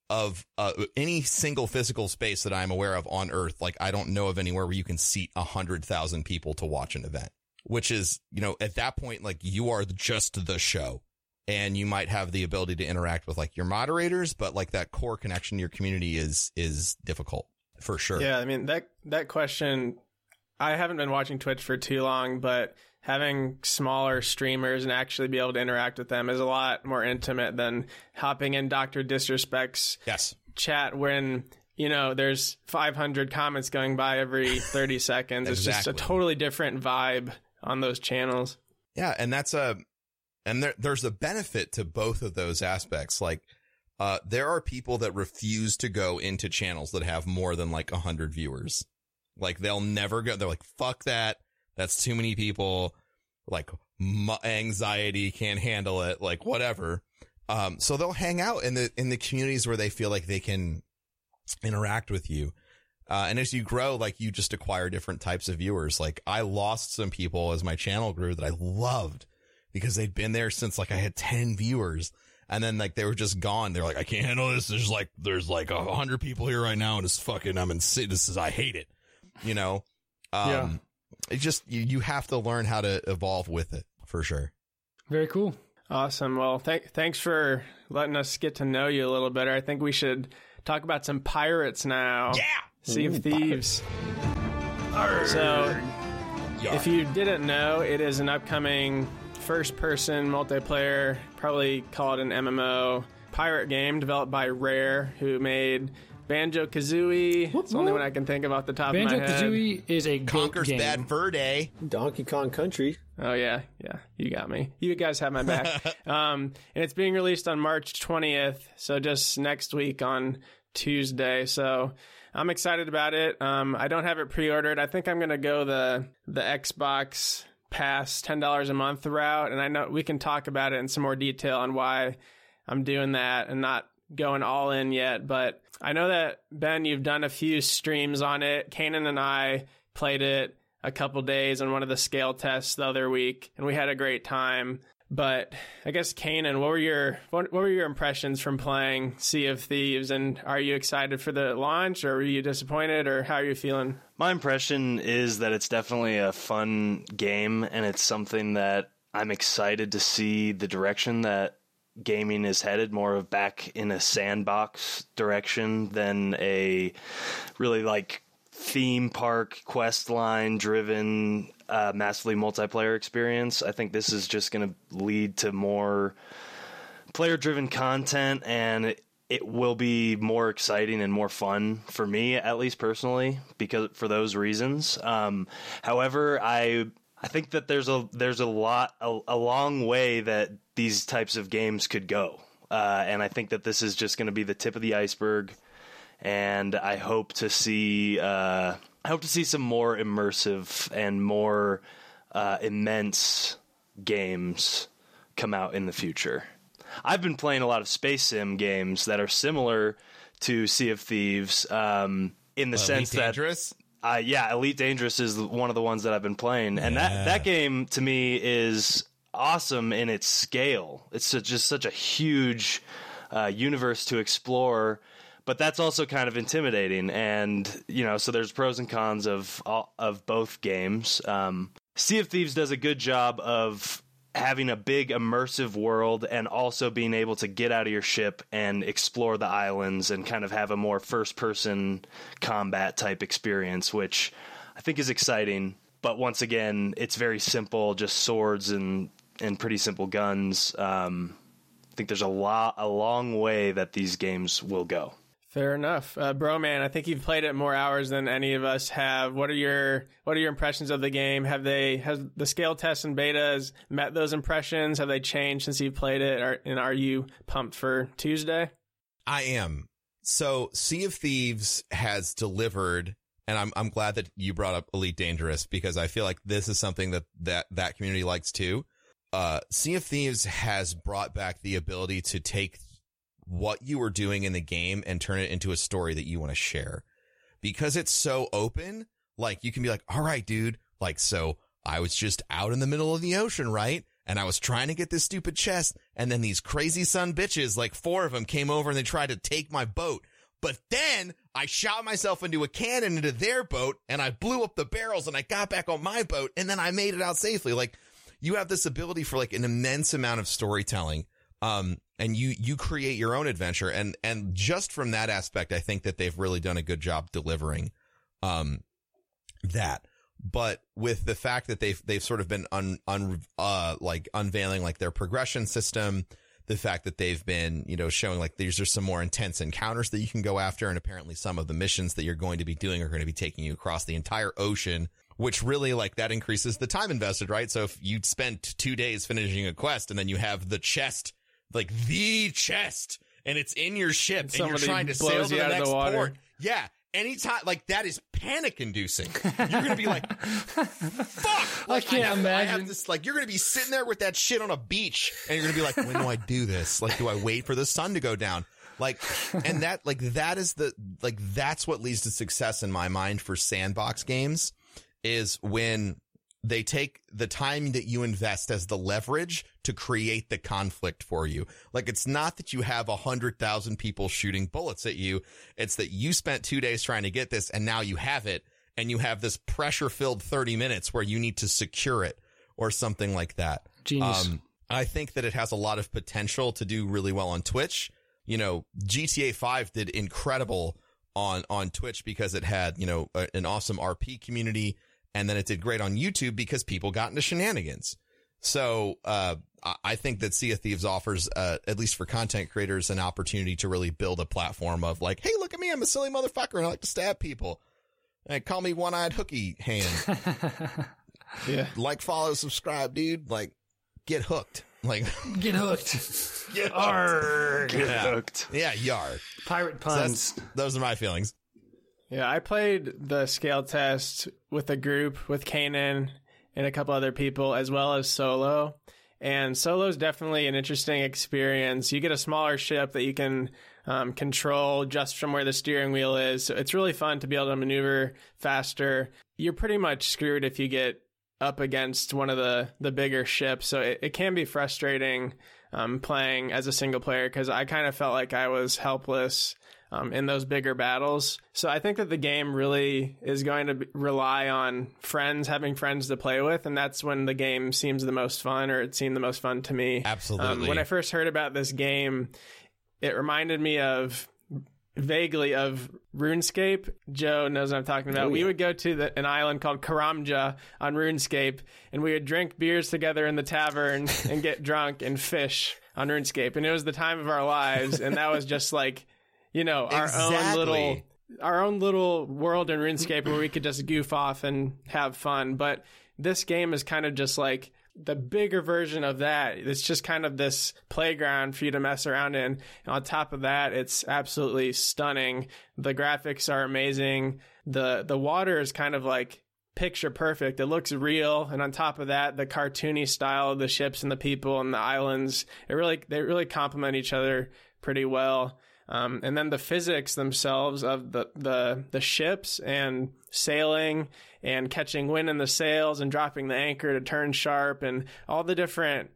of uh, any single physical space that I'm aware of on earth. Like I don't know of anywhere where you can seat a hundred thousand people to watch an event, which is, you know, at that point, like you are just the show and you might have the ability to interact with like your moderators, but like that core connection to your community is, is difficult for sure. Yeah. I mean, that, that question, I haven't been watching Twitch for too long, but having smaller streamers and actually be able to interact with them is a lot more intimate than hopping in Dr. Disrespect's Yes. chat when you know there's 500 comments going by every 30 seconds. It's just a totally different vibe on those channels. Yeah, and that's a and there there's a benefit to both of those aspects. Like uh there are people that refuse to go into channels that have more than like 100 viewers. Like they'll never go they're like fuck that. That's too many people. Like anxiety can't handle it, like whatever. Um so they'll hang out in the in the communities where they feel like they can interact with you. Uh, and as you grow, like you just acquire different types of viewers. Like I lost some people as my channel grew that I loved because they'd been there since like I had 10 viewers. And then like they were just gone. They're like, I can't handle this. There's like, there's like a hundred people here right now and it's fucking, I'm in, this is, I hate it. You know? Um, Yeah. it just, you, you have to learn how to evolve with it for sure. Very cool. Awesome. Well, th- thanks for letting us get to know you a little better. I think we should talk about some pirates now. Yeah. Sea of Thieves. So, if you didn't know, it is an upcoming first person multiplayer, probably called an MMO pirate game developed by Rare, who made Banjo Kazooie. It's the only one I can think of off the top Banjo of my head. Banjo Kazooie is a goat Conker's game. Bad Fur Day. Donkey Kong Country. Oh yeah, yeah, you got me. You guys have my back. um, and it's being released on March 20th, so just next week on Tuesday. So I'm excited about it. Um, I don't have it pre-ordered. I think I'm gonna go the the Xbox Pass ten dollars a month route, and I know we can talk about it in some more detail on why I'm doing that and not going all in yet. But I know that Ben, you've done a few streams on it. Kanan and I played it a couple days on one of the scale tests the other week, and we had a great time. But I guess Kanan, what were your what, what were your impressions from playing Sea of Thieves, and are you excited for the launch, or were you disappointed, or how are you feeling? My impression is that it's definitely a fun game, and it's something that I'm excited to see the direction that gaming is headed more of back in a sandbox direction than a really like theme park quest line driven uh, massively multiplayer experience. I think this is just going to lead to more player driven content and it, it will be more exciting and more fun for me at least personally because for those reasons. Um, however, I I think that there's a there's a lot a, a long way that these types of games could go. Uh, and I think that this is just going to be the tip of the iceberg and I hope to see uh, I hope to see some more immersive and more uh, immense games come out in the future. I've been playing a lot of space sim games that are similar to Sea of Thieves um, in the sense that Dangerous? Uh, yeah, Elite Dangerous is one of the ones that I've been playing, and that that game to me is awesome in its scale. It's such- just such a huge uh, universe to explore, but that's also kind of intimidating. And you know, so there's pros and cons of all, of both games. Um, sea of Thieves does a good job of having a big immersive world and also being able to get out of your ship and explore the islands and kind of have a more first person combat type experience which I think is exciting. But once again it's very simple just swords and and pretty simple guns. Um, I think there's a lot a long way that these games will go Fair enough, uh, Broman, I think you've played it more hours than any of us have. What are your What are your impressions of the game? Have they has the scale tests and betas met those impressions? Have they changed since you've played it? Are, and are you pumped for Tuesday? I am. So Sea of Thieves has delivered, and I'm I'm glad that you brought up Elite Dangerous because I feel like this is something that that that community likes too. Uh, sea of Thieves has brought back the ability to take what you were doing in the game and turn it into a story that you want to share because it's so open. Like you can be like, all right, dude. Like, so I was just out in the middle of the ocean, right? And I was trying to get this stupid chest. And then these crazy son bitches, like four of them came over and they tried to take my boat. But then I shot myself into a cannon into their boat and I blew up the barrels and I got back on my boat and then I made it out safely. Like you have this ability for like an immense amount of storytelling. Um, and you, you create your own adventure. And, and just from that aspect, I think that they've really done a good job delivering, um, that. But with the fact that they've, they've sort of been un, un, uh, like unveiling like their progression system, the fact that they've been, you know, showing like these are some more intense encounters that you can go after. And apparently some of the missions that you're going to be doing are going to be taking you across the entire ocean, which really like that increases the time invested, right? So if you spent two days finishing a quest and then you have the chest, like the chest and it's in your ship and, you're trying to sail to the the next water. port. Yeah. Anytime, like that is panic inducing. You're going to be like, fuck. Like, can't have, I have imagine. this, like, you're going to be sitting there with that shit on a beach and you're going to be like, when do I do this? Like, do I wait for the sun to go down? Like, and that, like, that is the, like, that's what leads to success in my mind for sandbox games is when they take the time that you invest as the leverage to create the conflict for you. Like it's not that you have a hundred thousand people shooting bullets at you. It's that you spent two days trying to get this and now you have it and you have this pressure filled 30 minutes where you need to secure it or something like that. Genius. Um, I think that it has a lot of potential to do really well on Twitch. You know, GTA 5 did incredible on, on Twitch because it had, you know, a, an awesome RP community. And then it did great on YouTube because people got into shenanigans. So, uh, I- I think that Sea of Thieves offers, uh, at least for content creators, an opportunity to really build a platform of like, Hey, look at me. I'm a silly motherfucker and I like to stab people. And call me one eyed hooky hand. Yeah. like, follow, subscribe, dude. Like, get hooked. Like, Get hooked. get Arrgh. Get Yeah. hooked. Yeah, yar. Pirate puns. that's, those are my feelings. Yeah, I played the scale test with a group with Kanan and a couple other people, as well as solo. And solo is definitely an interesting experience. You get a smaller ship that you can um, control just from where the steering wheel is. So it's really fun to be able to maneuver faster. You're pretty much screwed if you get up against one of the the bigger ships. So it, it can be frustrating um, playing as a single player because I kind of felt like I was helpless um, in those bigger battles. So I think that the game really is going to rely on friends, having friends to play with, and that's when the game seems the most fun, or it seemed the most fun to me. Absolutely. Um, when I first heard about this game, it reminded me of vaguely of RuneScape. Joe knows what I'm talking about. Oh, We would go to the, an island called Karamja on RuneScape, and we would drink beers together in the tavern and get drunk and fish on RuneScape. And it was the time of our lives, and that was just like, you know, our own little our own little world in RuneScape where we could just goof off and have fun. But this game is kind of just like the bigger version of that. It's just kind of this playground for you to mess around in. And on top of that, it's absolutely stunning. The graphics are amazing. The the water is kind of like picture perfect. It looks real, and on top of that, the cartoony style of the ships and the people and the islands, it really they really complement each other pretty well. Um, and then the physics themselves of the, the the ships and sailing and catching wind in the sails and dropping the anchor to turn sharp and all the different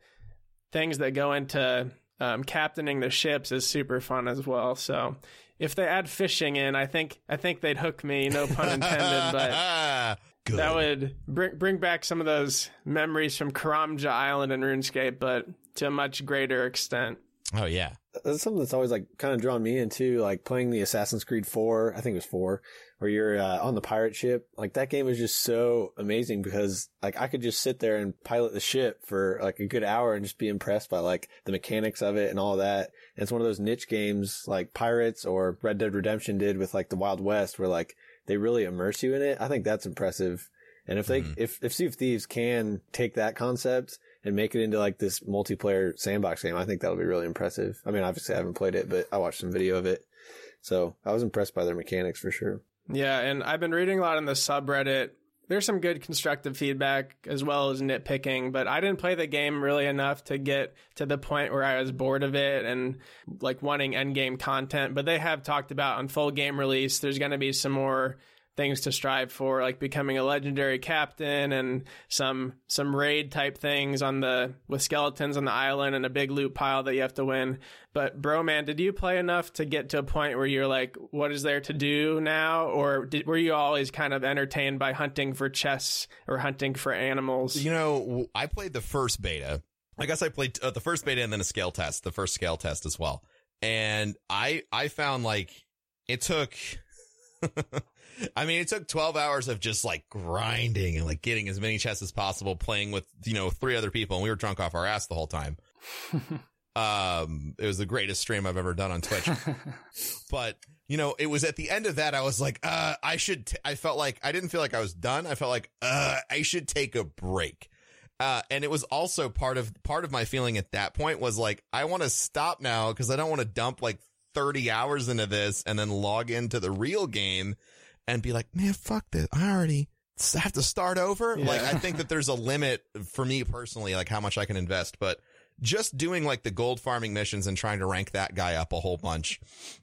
things that go into um, captaining the ships is super fun as well. So if they add fishing in, I think I think they'd hook me. No pun intended, but Good. that would bring bring back some of those memories from Karamja Island and RuneScape, but to a much greater extent. oh yeah. That's something that's always like kind of drawn me into like playing the Assassin's Creed 4. I think it was 4 where you're uh, on the pirate ship. Like that game is just so amazing because like I could just sit there and pilot the ship for like a good hour and just be impressed by like the mechanics of it and all that. And it's one of those niche games like Pirates or Red Dead Redemption did with like the Wild West where like they really immerse you in it. I think that's impressive. And if they, Mhm. if, if Sea of Thieves can take that concept and make it into like this multiplayer sandbox game, I think that'll be really impressive. I mean, obviously I haven't played it, but I watched some video of it. So I was impressed by their mechanics for sure. Yeah, and I've been reading a lot on the subreddit. There's some good constructive feedback as well as nitpicking, but I didn't play the game really enough to get to the point where I was bored of it and like wanting end game content. But they have talked about on full game release, there's going to be some more things to strive for, like becoming a legendary captain and some some raid type things on the with skeletons on the island and a big loot pile that you have to win. But Broman, did you play enough to get to a point where you're like, what is there to do now, or did, were you always kind of entertained by hunting for chests or hunting for animals? You know, I played the first beta. I guess I played uh, the first beta and then a scale test, the first scale test as well. And I I found like it took I mean, it took 12 hours of just like grinding and like getting as many chests as possible, playing with, you know, three other people. And we were drunk off our ass the whole time. um, it was the greatest stream I've ever done on Twitch. but, you know, it was at the end of that, I was like, uh, I should, t- I felt like I didn't feel like I was done. I felt like, uh, I should take a break. Uh, and it was also part of, part of my feeling at that point was like, I want to stop now because I don't want to dump like 30 hours into this and then log into the real game and be like, man, fuck this. I already have to start over. Yeah. Like, I think that there's a limit for me personally, like how much I can invest, but just doing like the gold farming missions and trying to rank that guy up a whole bunch,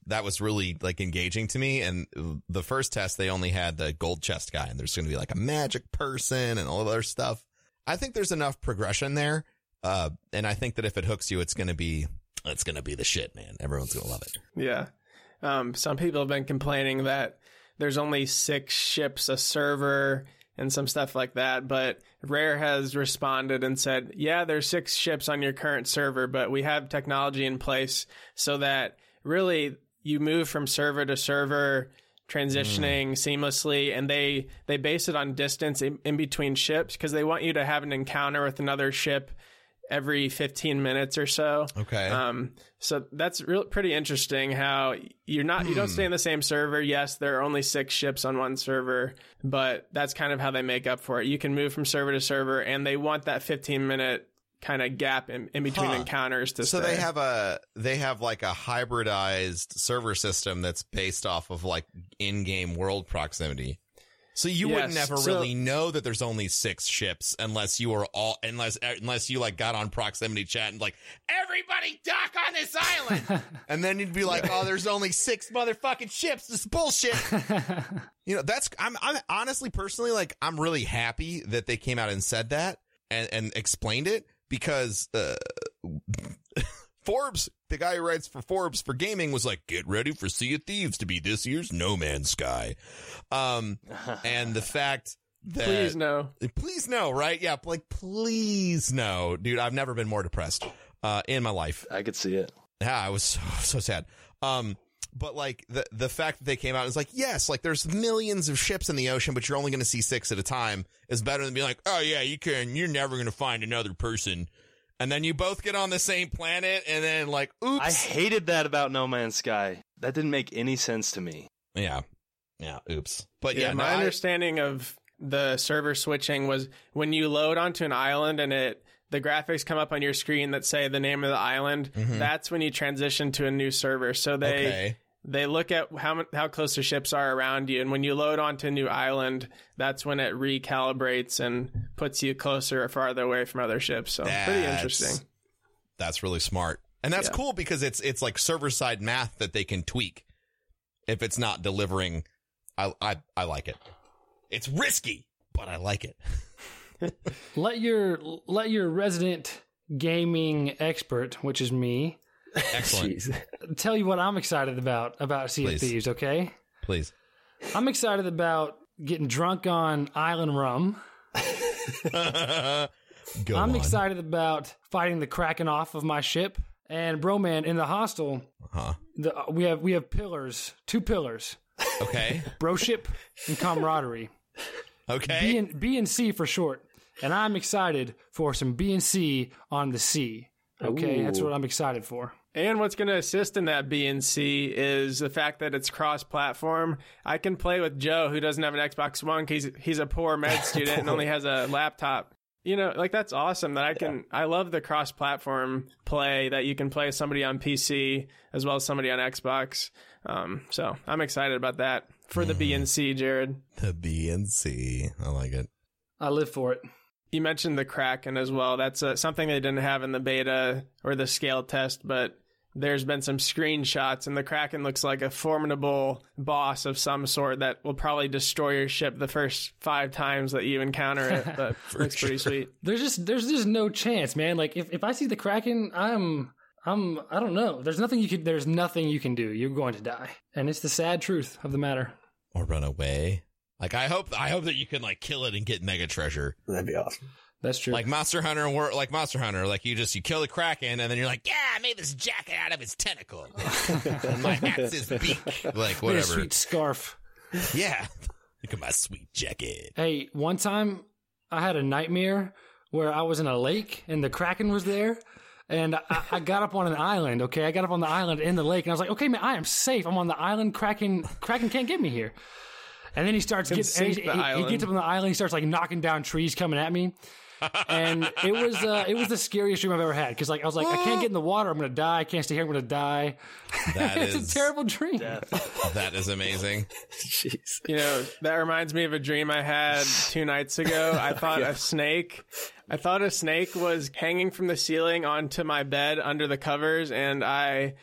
that was really like engaging to me. And the first test, they only had the gold chest guy and there's going to be like a magic person and all other stuff. I think there's enough progression there. Uh, and I think that if it hooks you, it's going to be, it's going to be the shit, man. Everyone's going to love it. Yeah. Um, some people have been complaining that there's only six ships a server and some stuff like that. But Rare has responded and said, yeah, there's six ships on your current server, but we have technology in place so that really you move from server to server transitioning hmm. seamlessly and they they base it on distance in, in between ships because they want you to have an encounter with another ship every 15 minutes or so. Okay. Um, so that's real pretty interesting how you're not you don't stay in the same server. Yes, there are only six ships on one server, but that's kind of how they make up for it. You can move from server to server, and they want that 15 minute kind of gap in, in between Huh. encounters to so stay. they have a they have like a hybridized server system that's based off of like in-game world proximity. So you would Yes, never so- really know that there's only six ships unless you were all unless unless you like got on proximity chat and like everybody dock on this island, and then you'd be like, oh, there's only six motherfucking ships. This is bullshit. you know, that's I'm I'm honestly personally like I'm really happy that they came out and said that and and explained it because uh, Forbes, the guy who writes for Forbes for gaming, was like, "Get ready for Sea of Thieves to be this year's No Man's Sky," um, and the fact that Please no. please no, right? Yeah, like please no, dude. I've never been more depressed uh, in my life. I could see it. Yeah, I was so, so sad. Um, but like the the fact that they came out and was like, yes, like there's millions of ships in the ocean, but you're only going to see six at a time is better than being like, oh yeah, you can, you're never going to find another person, and then you both get on the same planet, and then like, oops, I hated that about No Man's Sky. That didn't make any sense to me. yeah, yeah, oops. But Yeah, yeah, my no, I- understanding of the server switching was when you load onto an island and it the graphics come up on your screen that say the name of the island. That's when you transition to a new server. So they Mm-hmm. okay. They look at how how close the ships are around you, and when you load onto a new island, that's when it recalibrates and puts you closer or farther away from other ships. So pretty interesting. That's really smart. And that's Yeah. cool because it's it's like server side math that they can tweak if it's not delivering. I I I like it. It's risky, but I like it. let your let your resident gaming expert, which is me, Excellent. Jeez. tell you what I'm excited about about Sea Please. of Thieves. Okay, Please. I'm excited about getting drunk on island rum. Go I'm on. excited about fighting the kraken off of my ship. And Broman, in the hostel, Huh. the, uh, we have we have pillars, two pillars, Okay. broship and camaraderie. B Okay. and B and C for short. And I'm excited for some B and C on the sea. Okay, that's what I'm excited for. And what's going to assist in that BNC is the fact that it's cross-platform. I can play with Joe, who doesn't have an Xbox One because he's, he's a poor med student and only has a laptop. You know, like that's awesome that I can. I love the cross-platform play that you can play with somebody on PC as well as somebody on Xbox. Um, so I'm excited about that for the BNC, Jared. the B and C. I like it. I live for it. You mentioned the Kraken as well. That's uh, something they didn't have in the beta or the scale test, but there's been some screenshots, and the Kraken looks like a formidable boss of some sort that will probably destroy your ship the first five times that you encounter it. But looks pretty sweet. There's just there's just no chance, man. Like if, if I see the kraken, I'm I'm I don't know. There's nothing you can there's nothing you can do. You're going to die, and it's the sad truth of the matter. Or run away. Like I hope I hope that you can like kill it and get mega treasure. That'd be awesome. That's true. Like Monster Hunter wor- like Monster Hunter. Like you just you kill the Kraken and then you're like, yeah, I made this jacket out of his tentacle. and my hat's his beak. Like whatever. a sweet scarf. Yeah. Look at my sweet jacket. Hey, one time I had a nightmare where I was in a lake and the kraken was there. And I, I got up on an island. Okay, I got up on the island in the lake, and I was like, "Okay, man, I am safe. I'm on the island. Kraken, Kraken can't get me here." And then he starts Can getting. he, he- he gets up on the island. He starts like knocking down trees coming at me. and it was uh, it was the scariest dream I've ever had because like I was like I can't get in the water I'm gonna die I can't stay here I'm gonna die That it's is a terrible dream that is amazing. Jeez. You know, that reminds me of a dream I had two nights ago. I thought a snake, I thought a snake was hanging from the ceiling onto my bed under the covers, and I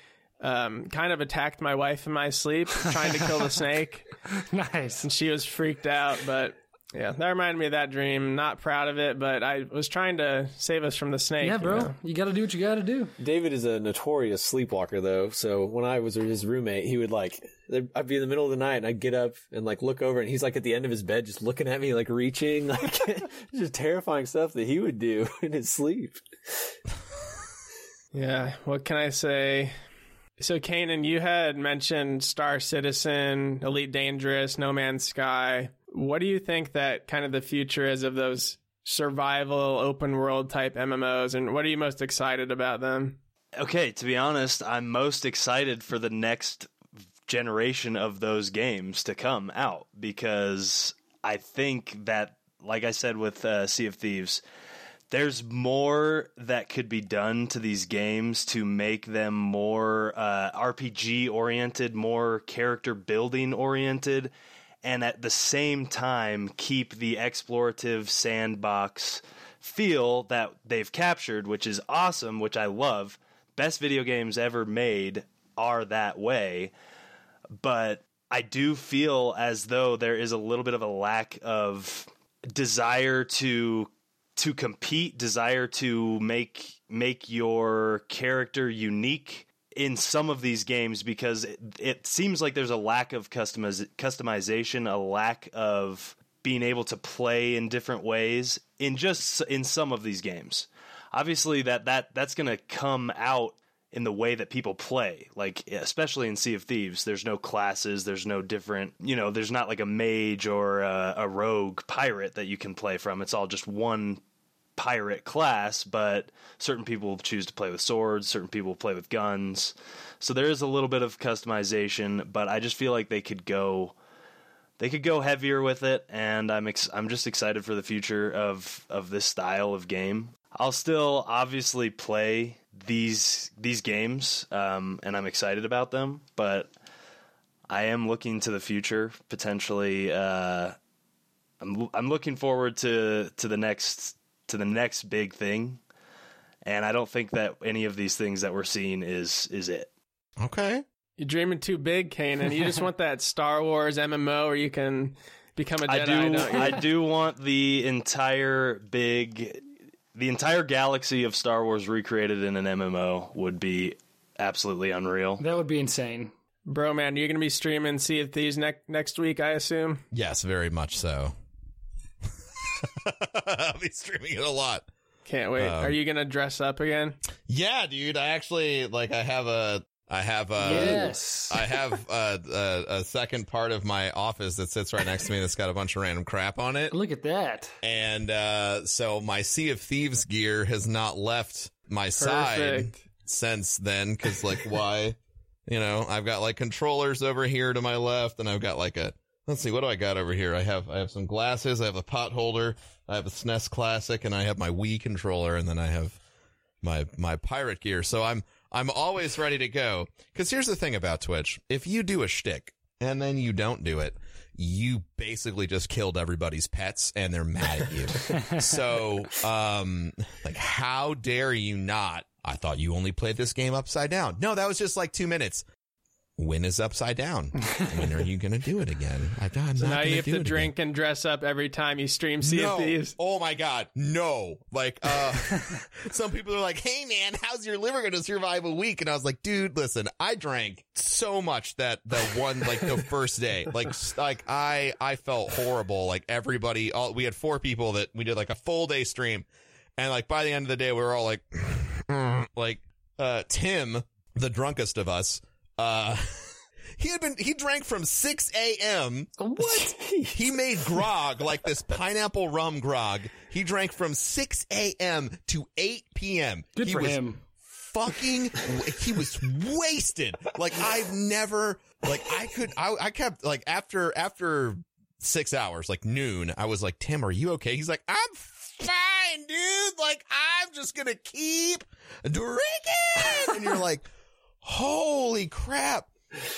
um, kind of attacked my wife in my sleep, trying to kill the snake. nice And she was freaked out, but yeah, that reminded me of that dream. Not proud of it, but I was trying to save us from the snake. yeah you bro know? you gotta do what you gotta do David is a notorious sleepwalker, though. So when I was his roommate, he would like, I'd be in the middle of the night and I'd get up and like look over and he's like at the end of his bed, just looking at me, like reaching, like just terrifying stuff that he would do in his sleep. Yeah, what can I say? So, Kanan, you had mentioned Star Citizen, Elite Dangerous, No Man's Sky. What do you think that kind of the future is of those survival open world type MMOs, and what are you most excited about them? Okay, to be honest, I'm most excited for the next generation of those games to come out because I think that, like I said with uh, Sea of Thieves, there's more that could be done to these games to make them more uh, RPG oriented, more character building oriented, and at the same time keep the explorative sandbox feel that they've captured, which is awesome, which I love. Best video games ever made are that way, but I do feel as though there is a little bit of a lack of desire to to compete, desire to make make your character unique in some of these games because it, it seems like there's a lack of customiz- customization, a lack of being able to play in different ways in just in some of these games. Obviously that that that's going to come out in the way that people play. Like especially in Sea of Thieves, there's no classes, there's no different, you know, there's not like a mage or a, a rogue pirate that you can play from. It's all just one pirate class, but certain people choose to play with swords, certain people play with guns. So there is a little bit of customization, but I just feel like they could go they could go heavier with it and I'm ex- I'm just excited for the future of of this style of game. I'll still obviously play these these games um, and I'm excited about them, but I am looking to the future potentially uh, I'm I'm looking forward to to the next to the next big thing, and I don't think that any of these things that we're seeing is is it. Okay. You're dreaming too big, Kanan. You just want that Star Wars MMO where you can become a Jedi. I do. I do want the entire big, the entire galaxy of Star Wars recreated in an MMO would be absolutely unreal. That would be insane. Broman, you're gonna be streaming Sea of Thieves ne- next week, I assume. Yes, very much so. I'll be streaming it a lot. Can't wait. Um, Are you gonna dress up again? Yeah, dude. I actually like. I have a. I have a. yes. I have a, a, a second part of my office that sits right next to me that's got a bunch of random crap on it. Look at that. And uh, so my Sea of Thieves gear has not left my side since then. Cause like, why? You know, I've got like controllers over here to my left, and I've got like a. Let's see, what do I got over here? I have I have some glasses, I have a pot holder, I have a SNES Classic, and I have my Wii controller, and then I have my my pirate gear. So I'm I'm always ready to go. Because here's the thing about Twitch: if you do a shtick and then you don't do it, you basically just killed everybody's pets, and they're mad at you. so, um, like, how dare you not? I thought you only played this game upside down. No, that was just like two minutes. When is upside down? when are you going to do it again? I, I'm So not now you have to it again. drink and dress up every time you stream Sea no. of Thieves. Oh my god, no! Like, uh, some people are like, "Hey man, how's your liver going to survive a week?" And I was like, "Dude, listen, I drank so much that the one like the first day, like, like I I felt horrible. Like everybody, all we had four people that we did like a full day stream, and like by the end of the day, we were all like, like, uh, Tim, the drunkest of us, uh." He had been, he drank from 6 a.m. What? He made grog, like this pineapple rum grog. He drank from 6 a.m. to 8 p.m. Good he for was him. Fucking, he was wasted. Like I've never, like I could, I, I kept, like after, after six hours, like noon, I was like, Tim, are you okay? He's like, I'm fine, dude. Like I'm just gonna keep drinking. And you're like, holy crap.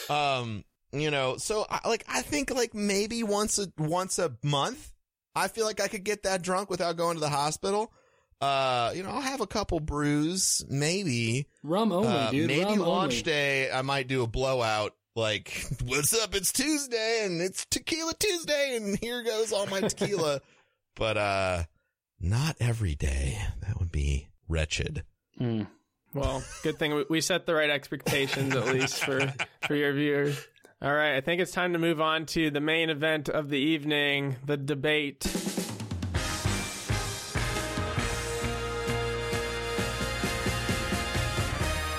Um, you know, so I, like I think like maybe once a once a month, I feel like I could get that drunk without going to the hospital. Uh, you know, I'll have a couple brews, maybe. Rum only, Uh, dude. maybe Rum launch only. day, I might do a blowout. Like, what's up? It's Tuesday and it's Tequila Tuesday, and here goes all my tequila. but uh, not every day. That would be wretched. Mm. Well, good thing we- set the right expectations at least for for your viewers. All right, I think it's time to move on to the main event of the evening, the debate.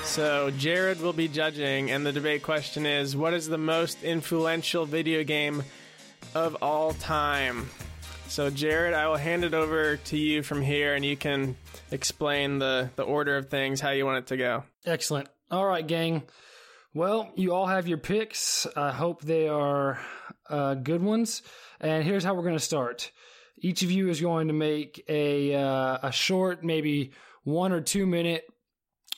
So, Jared will be judging, and the debate question is What is the most influential video game of all time? So, Jared, I will hand it over to you from here, and you can explain the, the order of things, how you want it to go. Excellent. All right, gang. Well, you all have your picks. I hope they are uh, good ones. And here's how we're going to start. Each of you is going to make a uh, a short, maybe one or two minute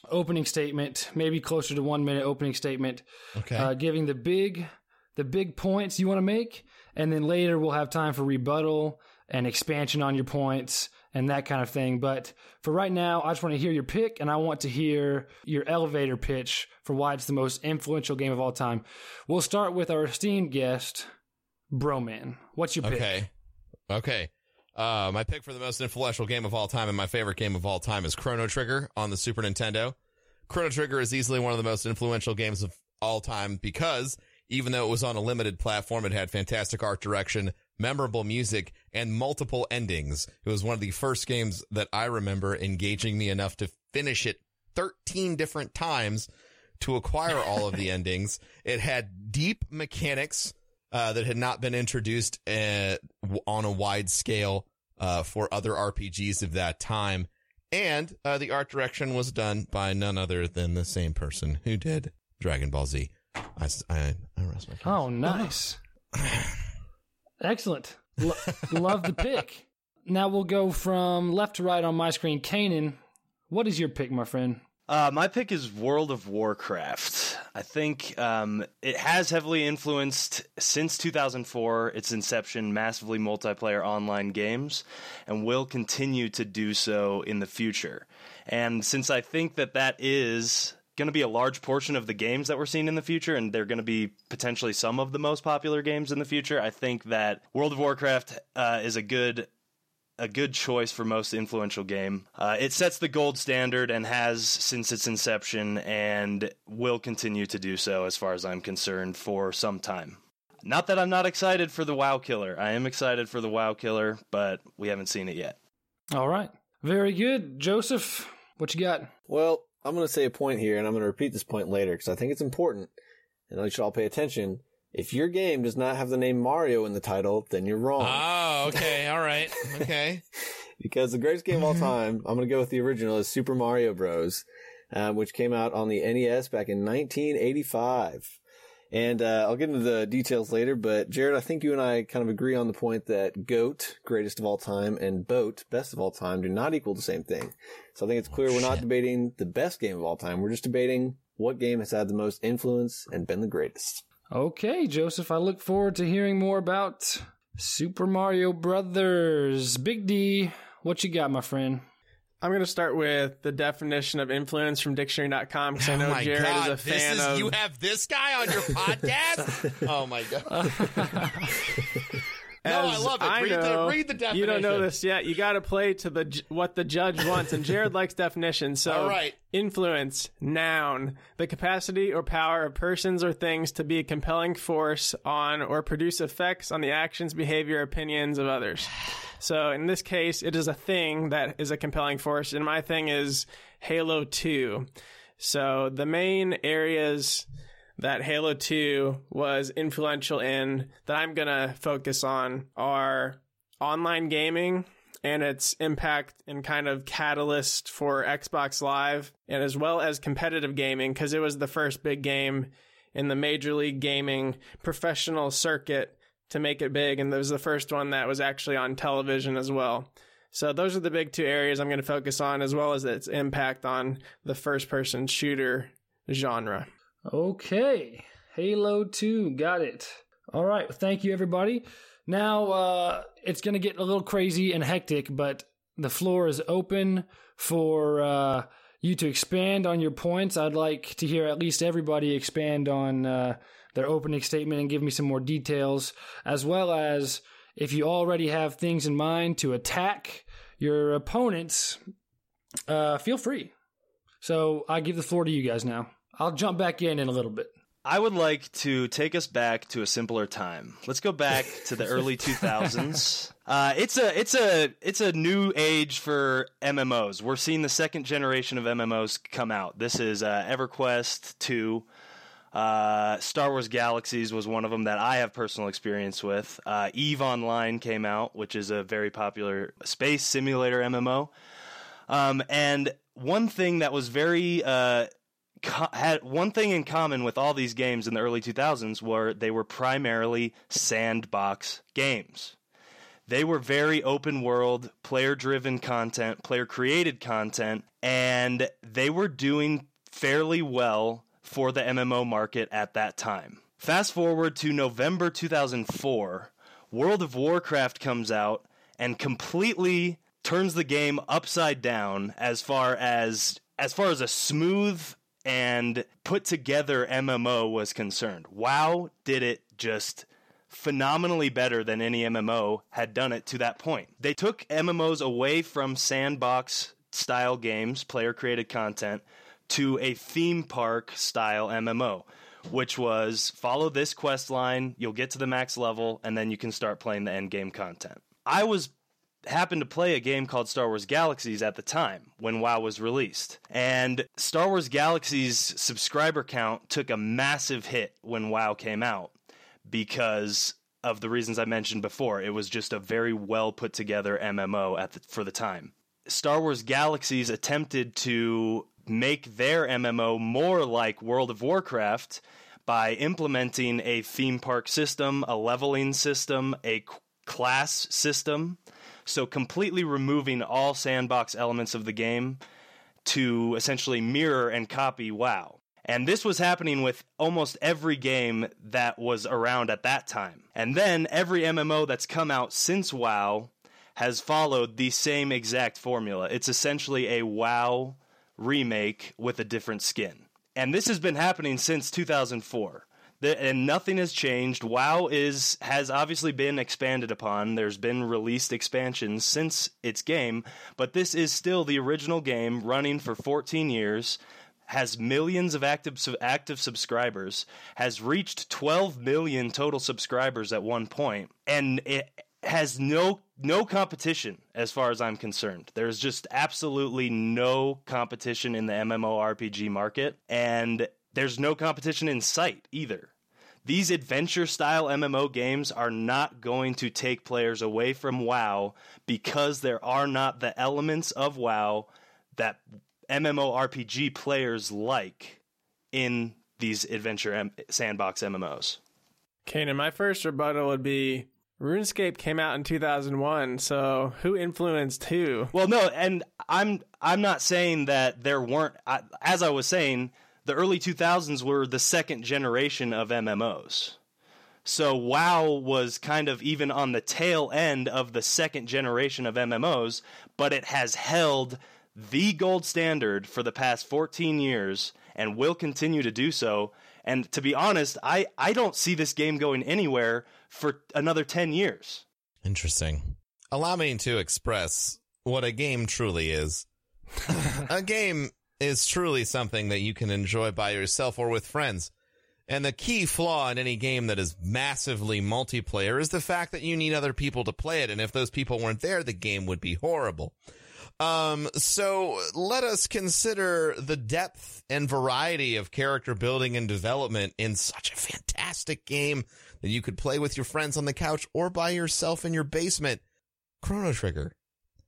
opening statement, maybe closer to one minute opening statement, Okay. uh, giving the big the big points you want to make, and then later we'll have time for rebuttal and expansion on your points and that kind of thing. But for right now, I just want to hear your pick, and I want to hear your elevator pitch for why it's the most influential game of all time. We'll start with our esteemed guest, Broman. What's your pick? Okay. Okay. Uh, my pick for the most influential game of all time and my favorite game of all time is Chrono Trigger on the Super Nintendo. Chrono Trigger is easily one of the most influential games of all time because even though it was on a limited platform, it had fantastic art direction, memorable music, and multiple endings. It was one of the first games that I remember engaging me enough to finish it 13 different times to acquire all of the endings. It had deep mechanics uh, that had not been introduced uh, w- on a wide scale uh, for other RPGs of that time. And uh, the art direction was done by none other than the same person who did Dragon Ball Z. I, s- I, I rest my case. Oh, nice. Excellent. Lo- love the pick. Now we'll go from left to right on my screen. Kanan, what is your pick, my friend? Uh, my pick is World of Warcraft. I think um, it has heavily influenced since 2004, its inception, massively multiplayer online games, and will continue to do so in the future. And since I think that that is going to be a large portion of the games that we're seeing in the future, and they're going to be potentially some of the most popular games in the future, I think that World of Warcraft uh, is a good a good choice for most influential game. Uh, it sets the gold standard and has since its inception and will continue to do so as far as I'm concerned for some time. Not that I'm not excited for the WoW Killer. I am excited for the WoW Killer, but we haven't seen it yet. All right. Very good. Joseph, what you got? Well, I'm going to say a point here, and I'm going to repeat this point later because I think it's important, and you should all pay attention. If your game does not have the name Mario in the title, then you're wrong. Oh, okay. All right. Okay. because the greatest game of all time, I'm going to go with the original, is Super Mario Bros., um, which came out on the NES back in 1985. And uh, I'll get into the details later, but Jared, I think you and I kind of agree on the point that GOAT, greatest of all time, and BOAT, best of all time, do not equal the same thing. So I think it's clear we're not debating the best game of all time. We're just debating what game has had the most influence and been the greatest. Okay, Joseph, I look forward to hearing more about Super Mario Brothers. Big D, what you got, my friend? I'm going to start with the definition of influence from dictionary.com because I oh know oh my Jared God. is a fan this is, of. You have this guy on your podcast? oh my God. No, I love it. I read, know, the, read the definition. You don't know this yet. You got to play to the what the judge wants, and Jared likes definitions. So, All right. influence, noun, the capacity or power of persons or things to be a compelling force on or produce effects on the actions, behavior, opinions of others. So, in this case, it is a thing that is a compelling force, and my thing is Halo Two. So, the main areas that Halo 2 was influential in that I'm going to focus on are online gaming and its impact and kind of catalyst for Xbox Live and as well as competitive gaming because it was the first big game in the Major League Gaming professional circuit to make it big and it was the first one that was actually on television as well. So those are the big two areas I'm going to focus on as well as its impact on the first person shooter genre. Okay, Halo 2, got it. All right, thank you, everybody. Now, uh, it's going to get a little crazy and hectic, but the floor is open for uh, you to expand on your points. I'd like to hear at least everybody expand on uh, their opening statement and give me some more details, as well as if you already have things in mind to attack your opponents, uh, feel free. So I give the floor to you guys now. I'll jump back in in a little bit. I would like to take us back to a simpler time. Let's go back to the early 2000s. Uh, it's a it's a it's a new age for MMOs. We're seeing the second generation of MMOs come out. This is uh, EverQuest 2. Uh, Star Wars Galaxies was one of them that I have personal experience with. Uh, Eve Online came out, which is a very popular space simulator MMO. Um, and one thing that was very uh, co- had one thing in common with all these games in the early 2000s were they were primarily sandbox games. They were very open world, player driven content, player created content, and they were doing fairly well for the MMO market at that time. Fast forward to November 2004, World of Warcraft comes out and completely turns the game upside down as far as as far as a smooth and put together MMO was concerned. WoW did it just phenomenally better than any MMO had done it to that point. They took MMOs away from sandbox style games, player created content, to a theme park style MMO, which was follow this quest line, you'll get to the max level, and then you can start playing the end game content. I was happened to play a game called Star Wars Galaxies at the time when WoW was released. And Star Wars Galaxies subscriber count took a massive hit when WoW came out because of the reasons I mentioned before. It was just a very well put together MMO at the, for the time. Star Wars Galaxies attempted to make their MMO more like World of Warcraft by implementing a theme park system, a leveling system, a class system. So, completely removing all sandbox elements of the game to essentially mirror and copy WoW. And this was happening with almost every game that was around at that time. And then every MMO that's come out since WoW has followed the same exact formula. It's essentially a WoW remake with a different skin. And this has been happening since 2004. and nothing has changed. WoW is has obviously been expanded upon. There's been released expansions since its game, but this is still the original game running for 14 years has millions of active active subscribers, has reached 12 million total subscribers at one point, and it has no no competition as far as I'm concerned. There's just absolutely no competition in the MMORPG market, and there's no competition in sight either. These adventure style MMO games are not going to take players away from WoW because there are not the elements of WoW that MMORPG players like in these adventure sandbox MMOs. Kanan, my first rebuttal would be RuneScape came out in 2001, so who influenced who? Well, no, and I'm I'm not saying that there weren't as I was saying, the early 2000s were the second generation of MMOs. So WoW was kind of even on the tail end of the second generation of MMOs, but it has held the gold standard for the past 14 years and will continue to do so. And to be honest, I, I don't see this game going anywhere for another 10 years. Interesting. Allow me to express what a game truly is. a game is truly something that you can enjoy by yourself or with friends. And the key flaw in any game that is massively multiplayer is the fact that you need other people to play it. And if those people weren't there, the game would be horrible. Um, so let us consider the depth and variety of character building and development in such a fantastic game that you could play with your friends on the couch or by yourself in your basement. Chrono Trigger.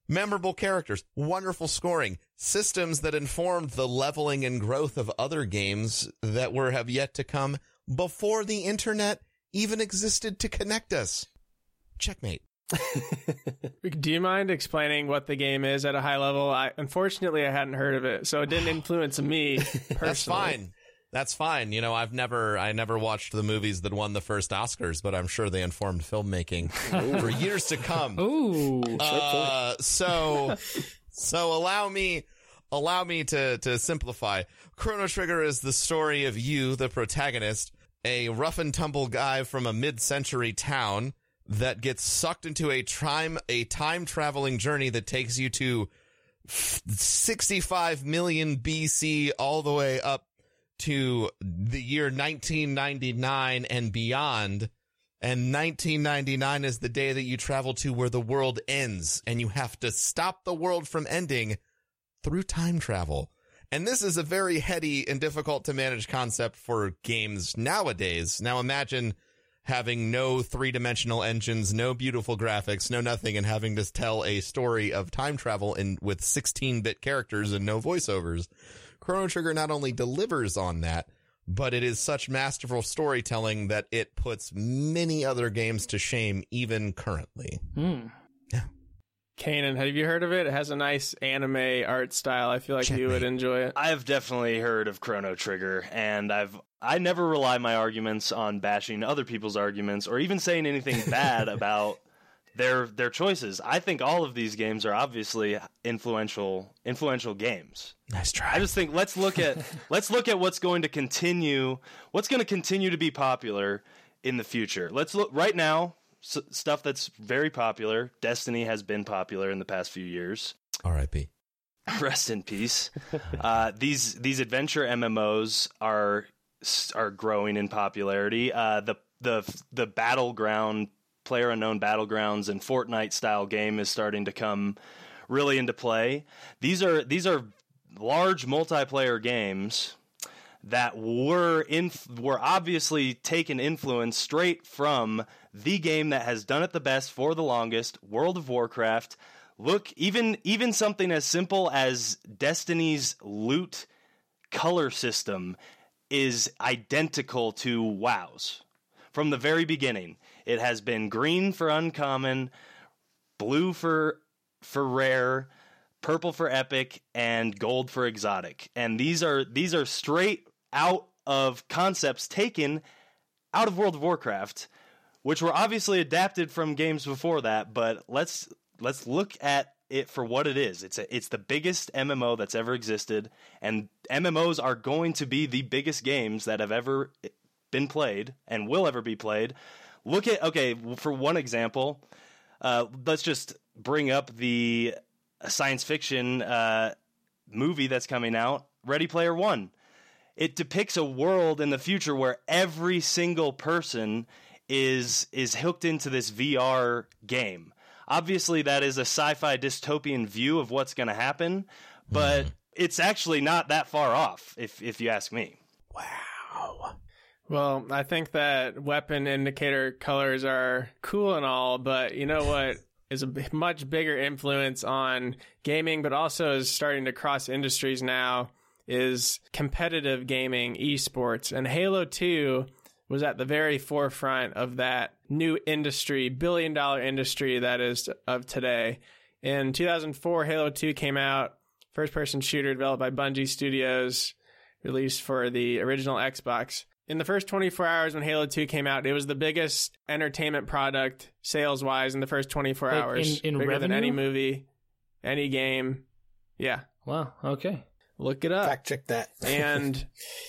Memorable characters, wonderful scoring, systems that informed the leveling and growth of other games that were have yet to come before the internet even existed to connect us. Checkmate. Do you mind explaining what the game is at a high level? I unfortunately I hadn't heard of it, so it didn't influence me personally. That's fine. That's fine. You know, I've never I never watched the movies that won the first Oscars, but I'm sure they informed filmmaking for years to come. Ooh. Uh, so so allow me allow me to to simplify. Chrono Trigger is the story of you, the protagonist, a rough and tumble guy from a mid-century town that gets sucked into a time a time traveling journey that takes you to 65 million BC all the way up to the year 1999 and beyond. And 1999 is the day that you travel to where the world ends and you have to stop the world from ending through time travel. And this is a very heady and difficult to manage concept for games nowadays. Now imagine having no three dimensional engines, no beautiful graphics, no nothing, and having to tell a story of time travel in with 16 bit characters and no voiceovers. Chrono Trigger not only delivers on that, but it is such masterful storytelling that it puts many other games to shame even currently. Hmm. Yeah. Kanan, have you heard of it? It has a nice anime art style. I feel like you would enjoy it. I've definitely heard of Chrono Trigger, and I've I never rely my arguments on bashing other people's arguments or even saying anything bad about their their choices. I think all of these games are obviously influential influential games. Nice try. I just think let's look at let's look at what's going to continue what's going to continue to be popular in the future. Let's look right now s- stuff that's very popular. Destiny has been popular in the past few years. R.I.P. Rest in peace. uh, these these adventure MMOs are are growing in popularity. Uh, the the the battleground player unknown battlegrounds and Fortnite style game is starting to come really into play. These are these are large multiplayer games that were in were obviously taken influence straight from the game that has done it the best for the longest, World of Warcraft. Look, even even something as simple as Destiny's loot color system is identical to WoW's. From the very beginning, it has been green for uncommon, blue for for rare, purple for epic, and gold for exotic. And these are these are straight out of concepts taken out of World of Warcraft, which were obviously adapted from games before that, but let's let's look at it for what it is. It's a, it's the biggest MMO that's ever existed, and MMOs are going to be the biggest games that have ever been played and will ever be played. Look at okay for one example. Uh, let's just bring up the science fiction uh, movie that's coming out, Ready Player One. It depicts a world in the future where every single person is is hooked into this VR game. Obviously, that is a sci-fi dystopian view of what's going to happen, but it's actually not that far off, if if you ask me. Wow. Well, I think that weapon indicator colors are cool and all, but you know what is a much bigger influence on gaming, but also is starting to cross industries now is competitive gaming, esports. And Halo 2 was at the very forefront of that new industry, billion dollar industry that is of today. In 2004, Halo 2 came out, first person shooter developed by Bungie Studios, released for the original Xbox. In the first 24 hours when Halo 2 came out, it was the biggest entertainment product sales wise in the first 24 Like, hours. in- in bigger than any movie, any game. Yeah. Wow. Okay. Look it up. Fact check that. and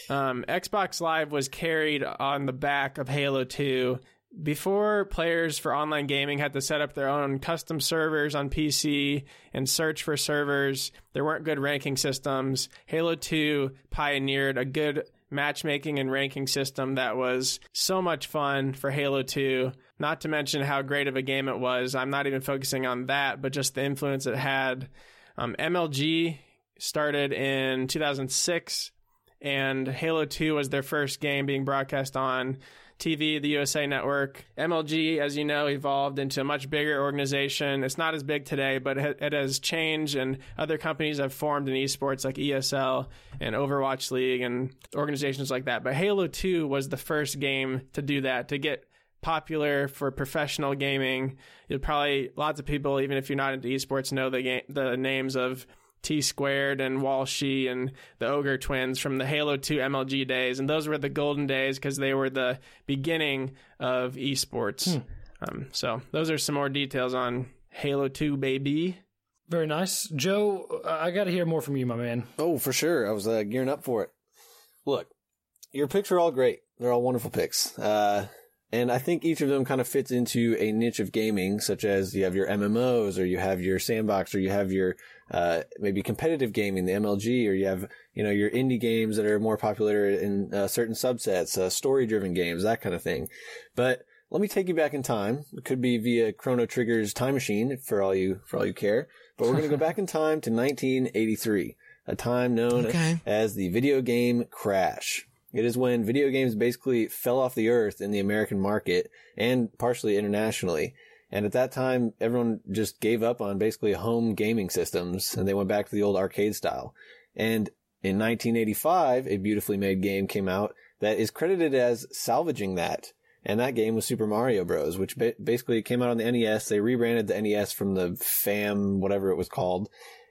um, Xbox Live was carried on the back of Halo 2. Before players for online gaming had to set up their own custom servers on PC and search for servers, there weren't good ranking systems. Halo 2 pioneered a good matchmaking and ranking system that was so much fun for Halo 2. Not to mention how great of a game it was. I'm not even focusing on that, but just the influence it had. Um, MLG started in 2006, and Halo 2 was their first game being broadcast on TV, the USA Network. MLG, as you know, evolved into a much bigger organization. It's not as big today, but it has changed, and other companies have formed in esports like ESL and Overwatch League and organizations like that. But Halo 2 was the first game to do that, to get popular for professional gaming. You'll probably lots of people, even if you're not into esports, know the game, the names of Tsquared and Walshy and the Ogre twins from the Halo 2 MLG days, and those were the golden days because they were the beginning of esports. Um, so those are some more details on Halo 2, baby. Very nice, Joe. uh, I got to hear more from you, my man. Oh, for sure. I was uh, gearing up for it. Look, your picks are all great. They're all wonderful picks. Uh, and I think each of them kind of fits into a niche of gaming, such as you have your MMOs, or you have your sandbox, or you have your uh, maybe competitive gaming, the MLG, or you have you know your indie games that are more popular in uh, certain subsets, uh, story-driven games, that kind of thing. But let me take you back in time. It could be via Chrono Trigger's time machine for all you for all you care. But we're going to go back in time to 1983. a time known Okay. as the video game crash. It is when video games basically fell off the earth in the American market and partially internationally. And at that time, everyone just gave up on basically home gaming systems and they went back to the old arcade style. And in 1985, a beautifully made game came out that is credited as salvaging that. And that game was Super Mario Bros., which ba- basically came out on the NES. They rebranded the NES from the FAM, whatever it was called.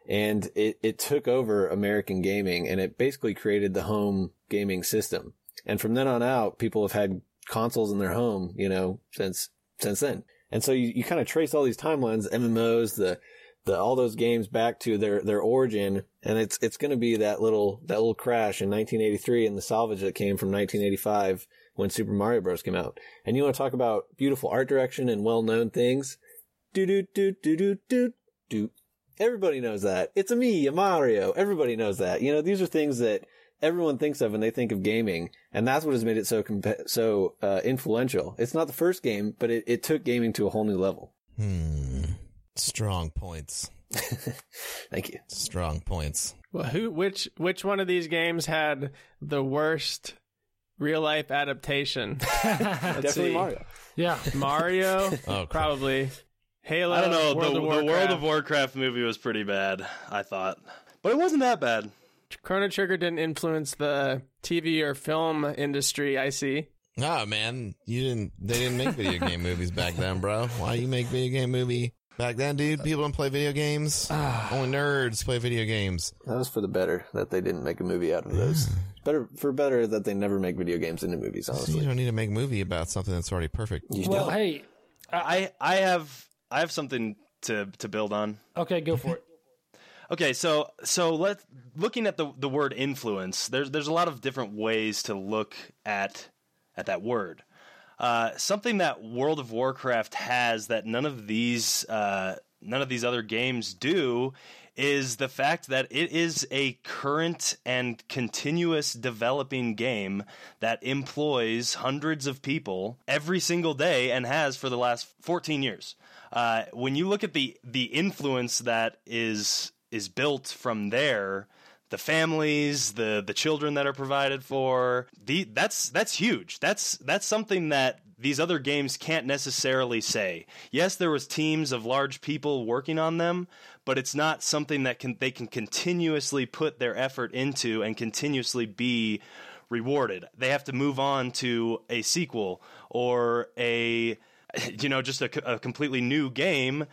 And it, it took over American gaming and it basically created the home gaming system. And from then on out, people have had consoles in their home, you know, since, since then. And so you, you kind of trace all these timelines, MMOs, the, the, all those games back to their, their origin. And it's, it's going to be that little, that little crash in 1983 and the salvage that came from 1985 when Super Mario Bros. came out. And you want to talk about beautiful art direction and well-known things? Do do do do do do do. Everybody knows that. It's a me, a Mario. Everybody knows that. You know, these are things that everyone thinks of when they think of gaming, and that's what has made it so comp- so uh, influential. It's not the first game, but it, it took gaming to a whole new level. Hmm. Strong points. Thank you. Strong points. Well, who which which one of these games had the worst real life adaptation? Let's Definitely see. Mario. Yeah. Mario, Oh, probably. Halo. I don't know. World the, the World of Warcraft movie was pretty bad, I thought. But it wasn't that bad. Chrono Trigger didn't influence the TV or film industry. I see. Oh man, you didn't. They didn't make video game movies back then, bro. Why you make video game movie back then, dude? People don't play video games. Ah. Only nerds play video games. That was for the better that they didn't make a movie out of those. better for better that they never make video games into movies. Honestly. You don't need to make a movie about something that's already perfect. you Well, don't. hey. I I have I have something to to build on. Okay, go for it. Okay, so so let looking at the the word influence, there's there's a lot of different ways to look at at that word. Uh, something that World of Warcraft has that none of these uh, none of these other games do is the fact that it is a current and continuous developing game that employs hundreds of people every single day and has for the last 14 years. Uh, when you look at the the influence that is is built from there, the families, the the children that are provided for, the that's that's huge. That's that's something that these other games can't necessarily say. Yes, there was teams of large people working on them, but it's not something that can they can continuously put their effort into and continuously be rewarded. They have to move on to a sequel or a you know just a, a completely new game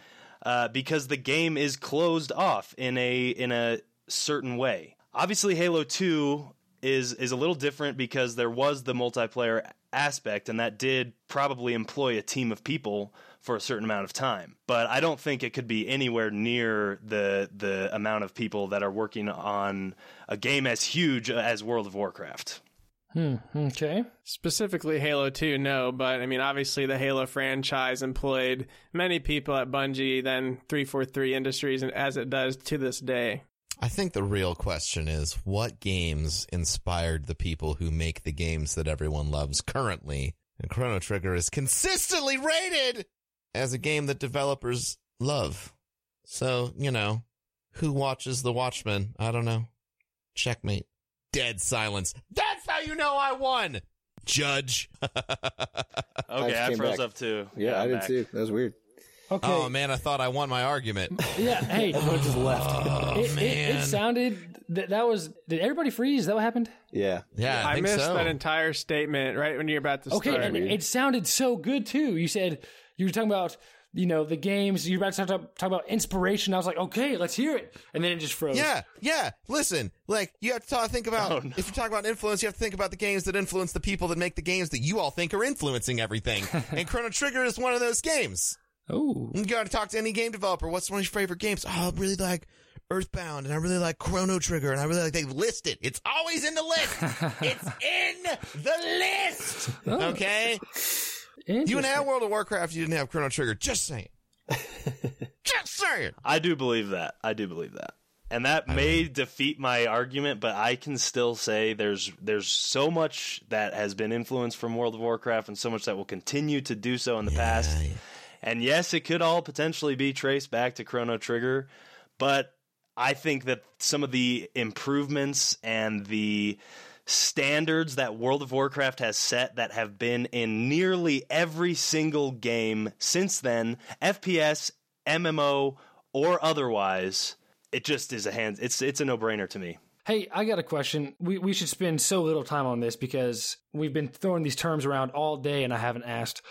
uh, because the game is closed off in a in a certain way. Obviously, Halo Two is is a little different because there was the multiplayer aspect, and that did probably employ a team of people for a certain amount of time. But I don't think it could be anywhere near the the amount of people that are working on a game as huge as World of Warcraft. Hmm. Okay. Specifically Halo 2, no, but I mean, obviously the Halo franchise employed many people at Bungie, then 343 Industries, and as it does to this day. I think the real question is what games inspired the people who make the games that everyone loves currently? And Chrono Trigger is consistently rated as a game that developers love. So, you know, who watches The Watchmen? I don't know. Checkmate. Dead silence. That's how you know I won! Judge. Okay, I came froze back. up too. yeah, I I'm did back. too. That was weird. Okay. Oh man, I thought I won my argument. Yeah. Hey. Everyone just left. Oh it, it, man. it sounded that that was. Did everybody freeze? Is that what happened? Yeah. yeah, I, I, think missed so. that entire statement right when you're about to Okay, start. and it sounded so good too. You said you were talking about you know the games. You were about to talk, talk about inspiration. I was like, okay, let's hear it, and then it just froze. Yeah, yeah. Listen, like you have to talk, think about Oh, no. if you're talking about influence, you have to think about the games that influence the people that make the games that you all think are influencing everything. and Chrono Trigger is one of those games. Oh. You got to talk to any game developer. What's one of your favorite games? Oh, I really like Earthbound, and I really like Chrono Trigger, and I really like. They list it. It's always in the list. it's in the list. Oh. Okay. You and Interesting. have World of Warcraft. You didn't have Chrono Trigger. Just saying. Just saying. I do believe that. I do believe that. And that may defeat my argument, but I can still say there's there's so much that has been influenced from World of Warcraft and so much that will continue to do so in the past. And yes, it could all potentially be traced back to Chrono Trigger, but I think that some of the improvements and the standards that World of Warcraft has set that have been in nearly every single game since then, FPS, MMO, or otherwise, it just is a hand. It's it's a no brainer to me. Hey, I got a question. We we should spend so little time on this because we've been throwing these terms around all day and I haven't asked.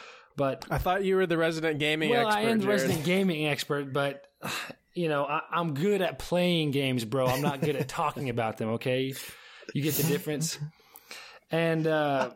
But I thought you were the resident gaming well, expert. I am the Jared. resident gaming expert, but you know, I, I'm good at playing games, bro. I'm not good at talking about them. Okay, you get the difference. And uh,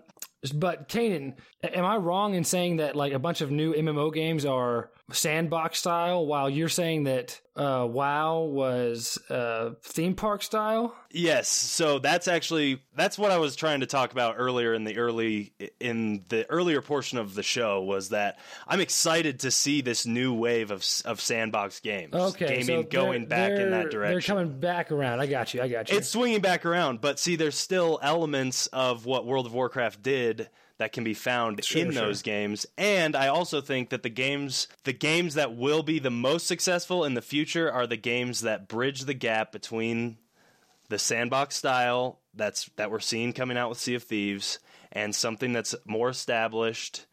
but Kanan, am I wrong in saying that like a bunch of new MMO games are sandbox style, while you're saying that uh, WoW was uh, theme park style? Yes, so that's actually that's what I was trying to talk about earlier in the early in the earlier portion of the show was that I'm excited to see this new wave of of sandbox games. Okay, gaming so going they're- back in that direction. They're coming back around. I got you. I got you. It's swinging back around, but see, there's still elements of what World of Warcraft did that can be found in those games. And I also think that the games, the games that will be the most successful in the future, are the games that bridge the gap between the sandbox style that's that we're seeing coming out with Sea of Thieves and something that's more established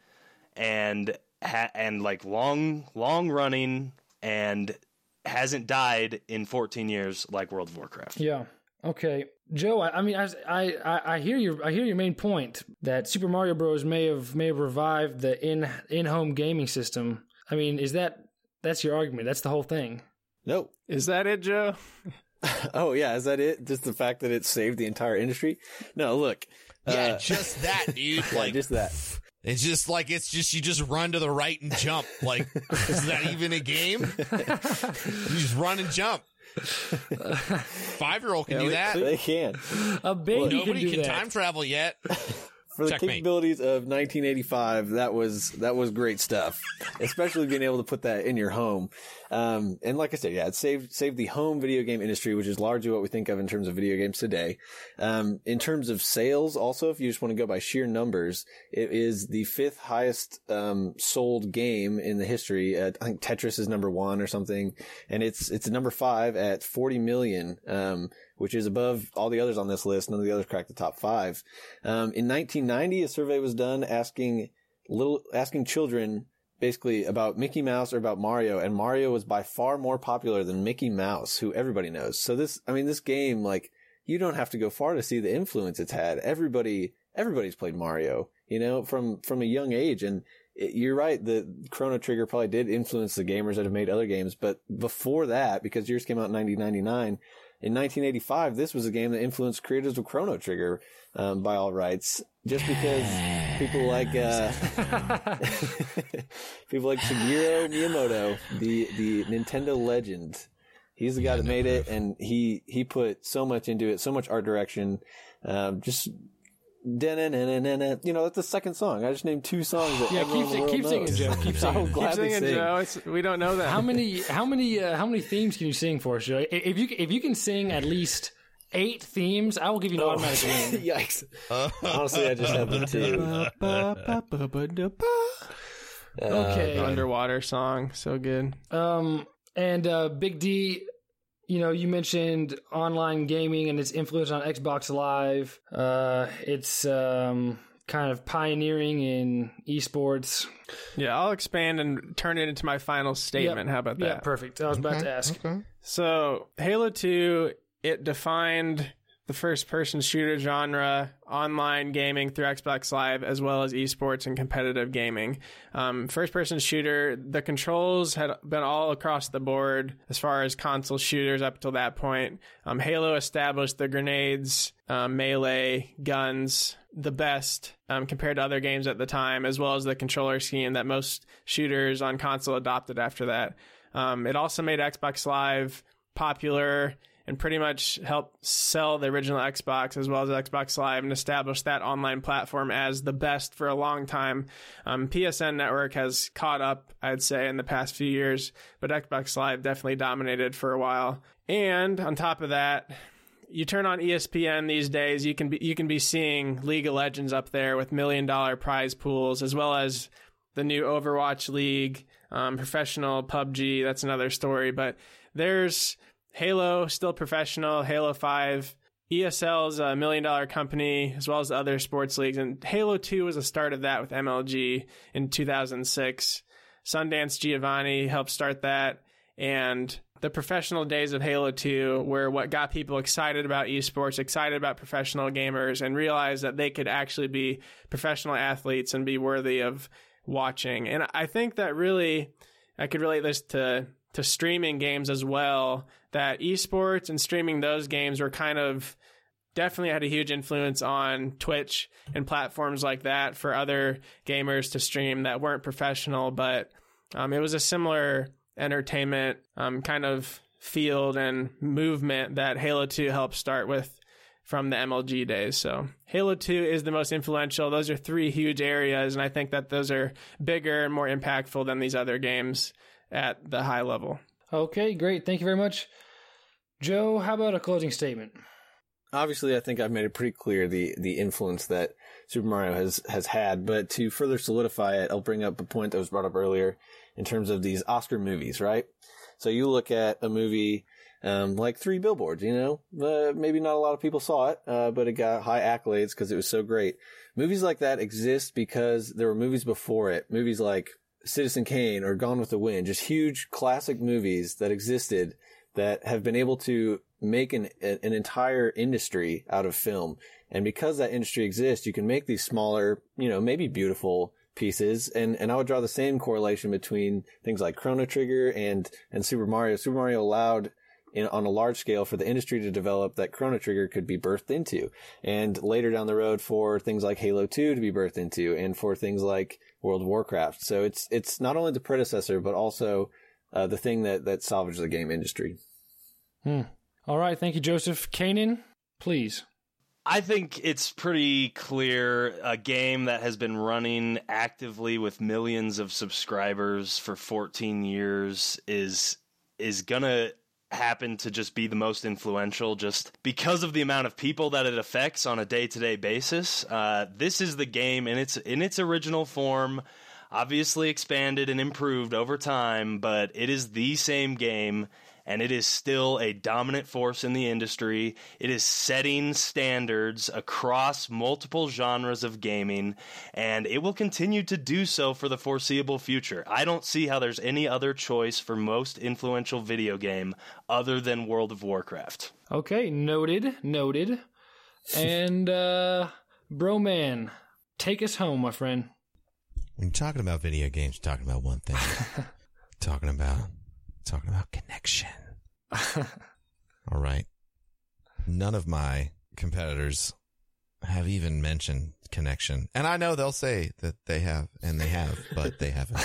and ha- and like long long running and hasn't died in 14 years like World of Warcraft. Yeah. Okay, Joe. I, I mean, I, I I hear your I hear your main point that Super Mario Bros. may have may have revived the in in home gaming system. I mean, is that that's your argument? That's the whole thing. Nope. Is that it, Joe? Oh yeah, is that it? Just the fact that it saved the entire industry? No, look. Yeah, uh, just that, dude. yeah, Like, just that. it's just like it's just you just run to the right and jump. Like, is that even a game? you just run and jump. Five year old can do that. They can. A baby Nobody can do can that. time travel yet. For the Checkmate. capabilities of 1985, that was that was great stuff. Especially being able to put that in your home. Um, and like I said, yeah, it saved saved the home video game industry, which is largely what we think of in terms of video games today. Um, in terms of sales, also, if you just want to go by sheer numbers, it is the fifth highest um, sold game in the history. Uh, I think Tetris is number one or something, and it's it's number five at 40 million. Which is above all the others on this list. None of the others cracked the top five. Um, in 1990, a survey was done asking little, asking children basically about Mickey Mouse or about Mario, and Mario was by far more popular than Mickey Mouse, who everybody knows. So this, I mean, this game, like, you don't have to go far to see the influence it's had. Everybody, everybody's played Mario, you know, from, from a young age. And it, you're right. The Chrono Trigger probably did influence the gamers that have made other games. But before that, because yours came out in 1999, in 1985, this was a game that influenced creators of Chrono Trigger, um, by all rights, just because people like, uh, people like Shigeru Miyamoto, the, the Nintendo legend. He's the guy that made it and he, he put so much into it, so much art direction, um, just. You know, that's the second song. I just named two songs that Yeah, everyone keep in the world keep singing, knows. Joe. Keep singing. Keep gladly singing, sing. Joe. It's, we don't know that. How many how many uh, how many themes can you sing for us, Joe? If you if you can sing at least eight themes, I will give you an automatic win. Yikes. Honestly, I just have the two. Okay. Underwater song, so good. Um, and uh, Big D, you know, you mentioned online gaming and its influence on Xbox Live. Uh, it's um, kind of pioneering in esports. Yeah, I'll expand and turn it into my final statement. How about that? Yeah, perfect. I was about to ask. So, Halo 2, it defined the first person shooter genre, online gaming through Xbox Live, as well as esports and competitive gaming. Um, first person shooter, the controls had been all across the board as far as console shooters up till that point. Um, Halo established the grenades, um, melee, guns, the best um, compared to other games at the time, as well as the controller scheme that most shooters on console adopted after that. Um, it also made Xbox Live popular and pretty much helped sell the original Xbox as well as Xbox Live and establish that online platform as the best for a long time. Um, PSN Network has caught up, I'd say, in the past few years, but Xbox Live definitely dominated for a while. And on top of that, you turn on ESPN these days, you can be you can be seeing League of Legends up there with million dollar prize pools, as well as the new Overwatch League, um, professional PUBG. That's another story, but there's Halo still professional, Halo 5. ESL is a million dollar company as well as other sports leagues. And Halo 2 was the start of that with MLG in 2006. Sundance Giovanni helped start that. And the professional days of Halo 2 were what got people excited about esports, excited about professional gamers, and realized that they could actually be professional athletes and be worthy of watching. And I think that really, I could relate this to, to streaming games as well, that esports and streaming those games were kind of definitely had a huge influence on Twitch and platforms like that for other gamers to stream that weren't professional, but um, it was a similar entertainment um, kind of field and movement that Halo 2 helped start with from the MLG days. So Halo 2 is the most influential. Those are three huge areas, and I think that those are bigger and more impactful than these other games at the high level. Okay, great. Thank you very much. Joe, how about a closing statement? Obviously, I think I've made it pretty clear the, the influence that Super Mario has, has had, but to further solidify it, I'll bring up a point that was brought up earlier in terms of these Oscar movies, right? So you look at a movie um, like Three Billboards, you know, uh, maybe not a lot of people saw it, uh, but it got high accolades because it was so great. Movies like that exist because there were movies before it, movies like Citizen Kane or Gone with the Wind, just huge classic movies that existed that have been able to make an an entire industry out of film. And because that industry exists, you can make these smaller, you know, maybe beautiful pieces. And, and I would draw the same correlation between things like Chrono Trigger and, and Super Mario. Super Mario allowed in, on a large scale for the industry to develop that Chrono Trigger could be birthed into. And later down the road for things like Halo 2 to be birthed into and for things like World Warcraft. So it's, it's not only the predecessor, but also uh, the thing that, that salvaged the game industry. Hmm. All right. Thank you, Joseph. Kanan, please. I think it's pretty clear a game that has been running actively with millions of subscribers for 14 years is is going to happen to just be the most influential just because of the amount of people that it affects on a day-to-day basis. Uh, this is the game in its in its original form, obviously expanded and improved over time, but it is the same game and it is still a dominant force in the industry. It is setting standards across multiple genres of gaming, and it will continue to do so for the foreseeable future. I don't see how there's any other choice for most influential video game other than World of Warcraft. Okay, noted, noted. And uh Broman, take us home, my friend. When you're talking about video games, you're talking about one thing. talking about talking about connection. All right. None of my competitors have even mentioned connection. And I know they'll say that they have, and they have, but they haven't.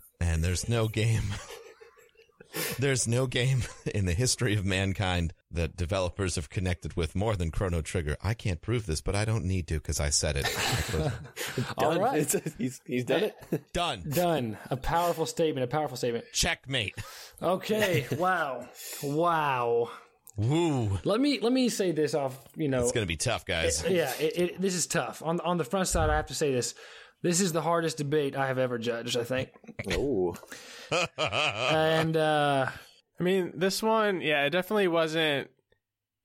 and there's no game. There's no game in the history of mankind that developers have connected with more than Chrono Trigger. I can't prove this, but I don't need to because I said it. All right. It's- he's, he's done it. Done. Done. A powerful statement, a powerful statement. Checkmate. Okay. wow. Wow. Woo. Let me let me say this off, you know. It's going to be tough, guys. yeah, it, it, this is tough. On on the front side, I have to say this. This is the hardest debate I have ever judged, I think. Ooh. And uh I mean, this one, yeah, it definitely wasn't.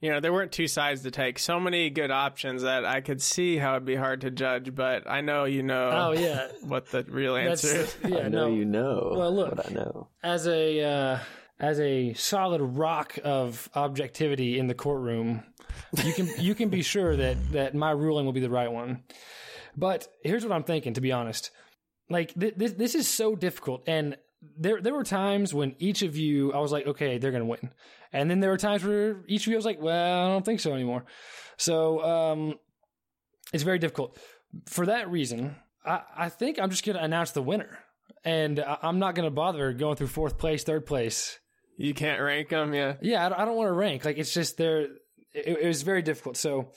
You know, there weren't two sides to take. So many good options that I could see how it'd be hard to judge, but I know you know oh yeah, what the real that's answer is. yeah, I know no. you know. Well, look. What I know. as a uh, as a solid rock of objectivity in the courtroom, you can you can be sure that that my ruling will be the right one. But here's what I'm thinking, to be honest. Like th- this this is so difficult, and there there were times when each of you, I was like, okay, they're gonna win, and then there were times where each of you I was like, well, I don't think so anymore. So um, it's very difficult. For that reason, I, I think I'm just gonna announce the winner. And I- I'm not going to bother going through fourth place, third place. You can't rank them, yeah. Yeah, I don't, I don't want to rank. Like it's just there. It, it was very difficult. So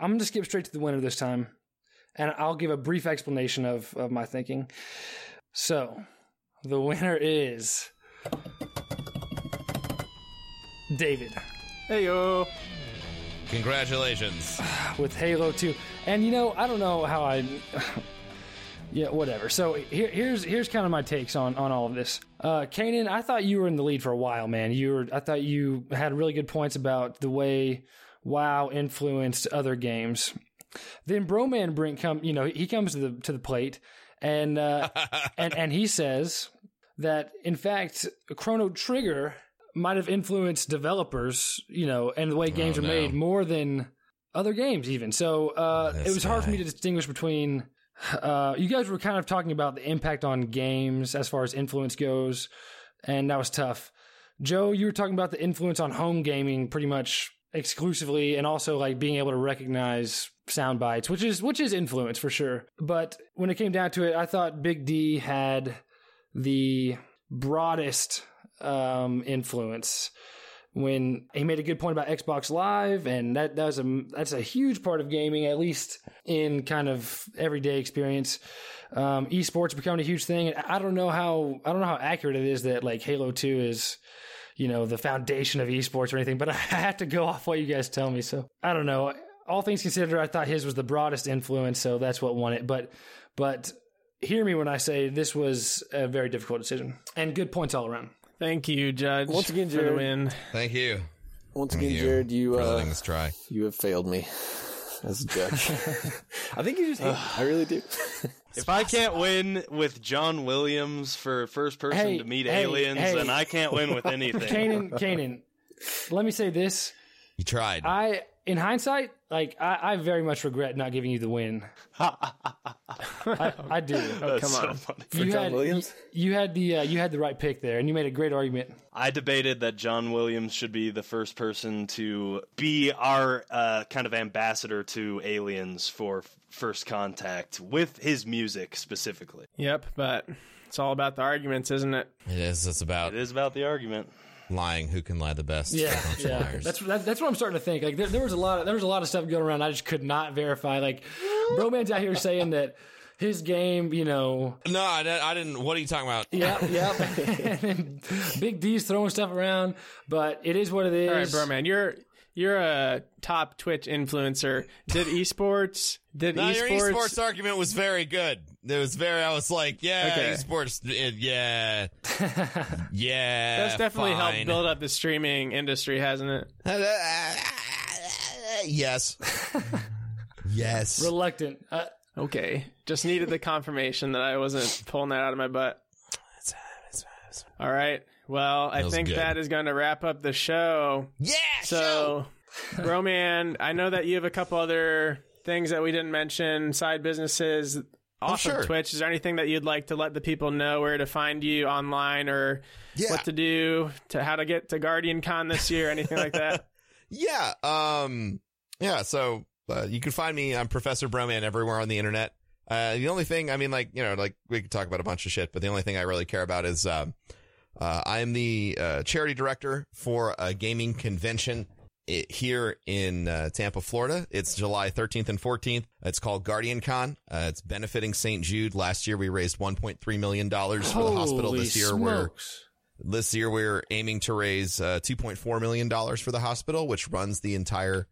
I'm going to skip straight to the winner this time, and I'll give a brief explanation of of my thinking. So the winner is David Hey yo. Congratulations. with Halo 2. And you know, I don't know how I. Yeah, whatever. So here, here's here's kind of my takes on on all of this. Uh, Kanan, I thought you were in the lead for a while, man. You were. I thought you had really good points about the way WoW influenced other games. Then Broman Brink come, you know, he comes to the to the plate, and uh, and and he says that in fact Chrono Trigger might have influenced developers, you know, and the way games Oh, are no. made more than other games even. So uh, This it was hard for me to distinguish between. Uh, you guys were kind of talking about the impact on games as far as influence goes, and that was tough. Joe, you were talking about the influence on home gaming pretty much exclusively, and also like being able to recognize sound bites, which is which is influence for sure. But when it came down to it, I thought Big D had the broadest um, influence when he made a good point about Xbox Live, and that that's a that's a huge part of gaming, at least in kind of everyday experience. Um, esports becoming a huge thing. And I don't know how I don't know how accurate it is that like Halo Two is, you know, the foundation of esports or anything. But I have to go off what you guys tell me. So I don't know. All things considered, I thought his was the broadest influence, so that's what won it. But but hear me when I say this was a very difficult decision and good points all around. Thank you, Judge. Once again, for the Jared. win. Thank you. Once Thank again, Jared, you uh, letting us try. you have failed me as a judge. I think you just hate me. I really do. If I can't win with John Williams for first person Hey, to meet hey, aliens, hey. then I can't win with anything. Kanan, Kanan, let me say this. You tried. I, in hindsight, like I, I very much regret not giving you the win. I, I do. That's come so on. funny. you John had, Williams? You, you had the uh, you had the right pick there, and you made a great argument. I debated that John Williams should be the first person to be our uh, kind of ambassador to aliens for f- first contact with his music specifically. Yep, but it's all about the arguments, isn't it? it is. It's about It is about the argument. Lying. Who can lie the best? Yeah, A bunch of yeah. liars. That's that, that's what I'm starting to think. Like there, there was a lot of there was a lot of stuff going around. I just could not verify. Like, Broman's out here saying that his game, you know, no, I, didn't- I didn't. What are you talking about? yeah, yeah. and Big D's throwing stuff around, but it is what it is. All right, bro, man, you're you're a top Twitch influencer. Did esports? Did No, your esports? esports argument was very good. It was very. I was like, yeah, Okay. esports. yeah, yeah. That's definitely fine. helped build up the streaming industry, hasn't it? yes. yes. Reluctant. Uh, Okay, just needed the confirmation that I wasn't pulling that out of my butt. All right. Well, I think good. that is going to wrap up the show. yeah. So, Broman, I know that you have a couple other things that we didn't mention, side businesses off sure. of Twitch. Is there anything that you'd like to let the people know where to find you online or Yeah. what to do to how to get to GuardianCon this year, anything like that? Yeah. Um. Yeah. So uh, you can find me. I'm Professor Broman everywhere on the internet. Uh, the only thing, I mean, like you know, like we could talk about a bunch of shit, but the only thing I really care about is um, uh, I am the uh, charity director for a gaming convention i- here in uh, Tampa, Florida. It's July 13th and 14th. It's called GuardianCon. Uh, it's benefiting St. Jude. Last year we raised 1.3 million dollars for the hospital. This year we're this year we're aiming to raise uh, 2.4 million dollars for the hospital, which runs the entire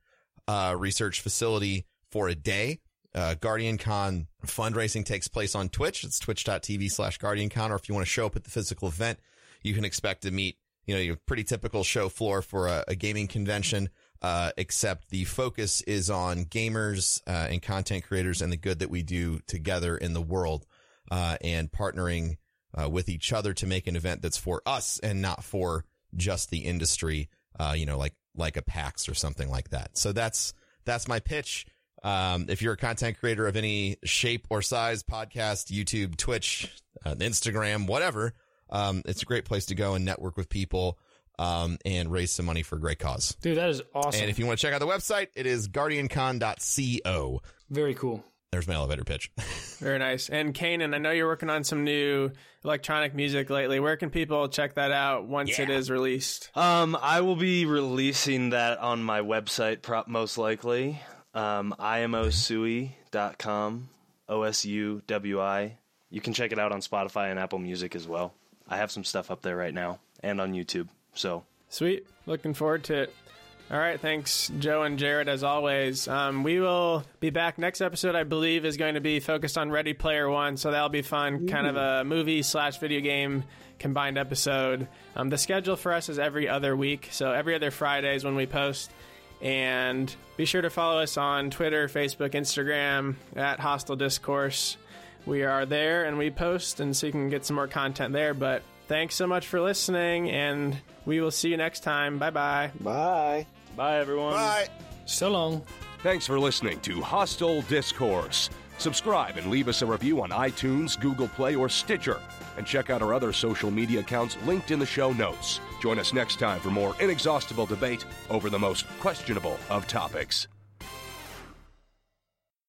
uh, research facility for a day. Uh, GuardianCon fundraising takes place on Twitch. It's twitch.tv slash GuardianCon. Or if you want to show up at the physical event, you can expect to meet, you know, your pretty typical show floor for a, a gaming convention. Uh, except the focus is on gamers, uh, and content creators and the good that we do together in the world, uh, and partnering, uh, with each other to make an event that's for us and not for just the industry, uh, you know, like, like a PAX or something like that. So that's, that's my pitch. Um, if you're a content creator of any shape or size, podcast, YouTube, Twitch, uh, Instagram, whatever, um, it's a great place to go and network with people, um, and raise some money for a great cause. Dude, that is awesome. And if you want to check out the website, it is guardiancon.co. Very cool. There's my elevator pitch. Very nice. And Kanan, I know you're working on some new electronic music lately. Where can people check that out once it is released? Um, I will be releasing that on my website, prop most likely. Um, imosui.com, O S U W I. You can check it out on Spotify and Apple Music as well. I have some stuff up there right now and on YouTube. So Sweet. Looking forward to it. All right, thanks, Joe and Jared, as always. Um, we will be back next episode. I believe is going to be focused on Ready Player One, so that'll be fun. Kind of a movie slash video game combined episode. Um, the schedule for us is every other week, so every other Fridays when we post. And be sure to follow us on Twitter, Facebook, Instagram at Hostile Discourse. We are there and we post, and so you can get some more content there. But thanks so much for listening, and we will see you next time. Bye bye. Bye. Bye, everyone. Bye. So long. Thanks for listening to Hostile Discourse. Subscribe and leave us a review on iTunes, Google Play, or Stitcher. And check out our other social media accounts linked in the show notes. Join us next time for more inexhaustible debate over the most questionable of topics.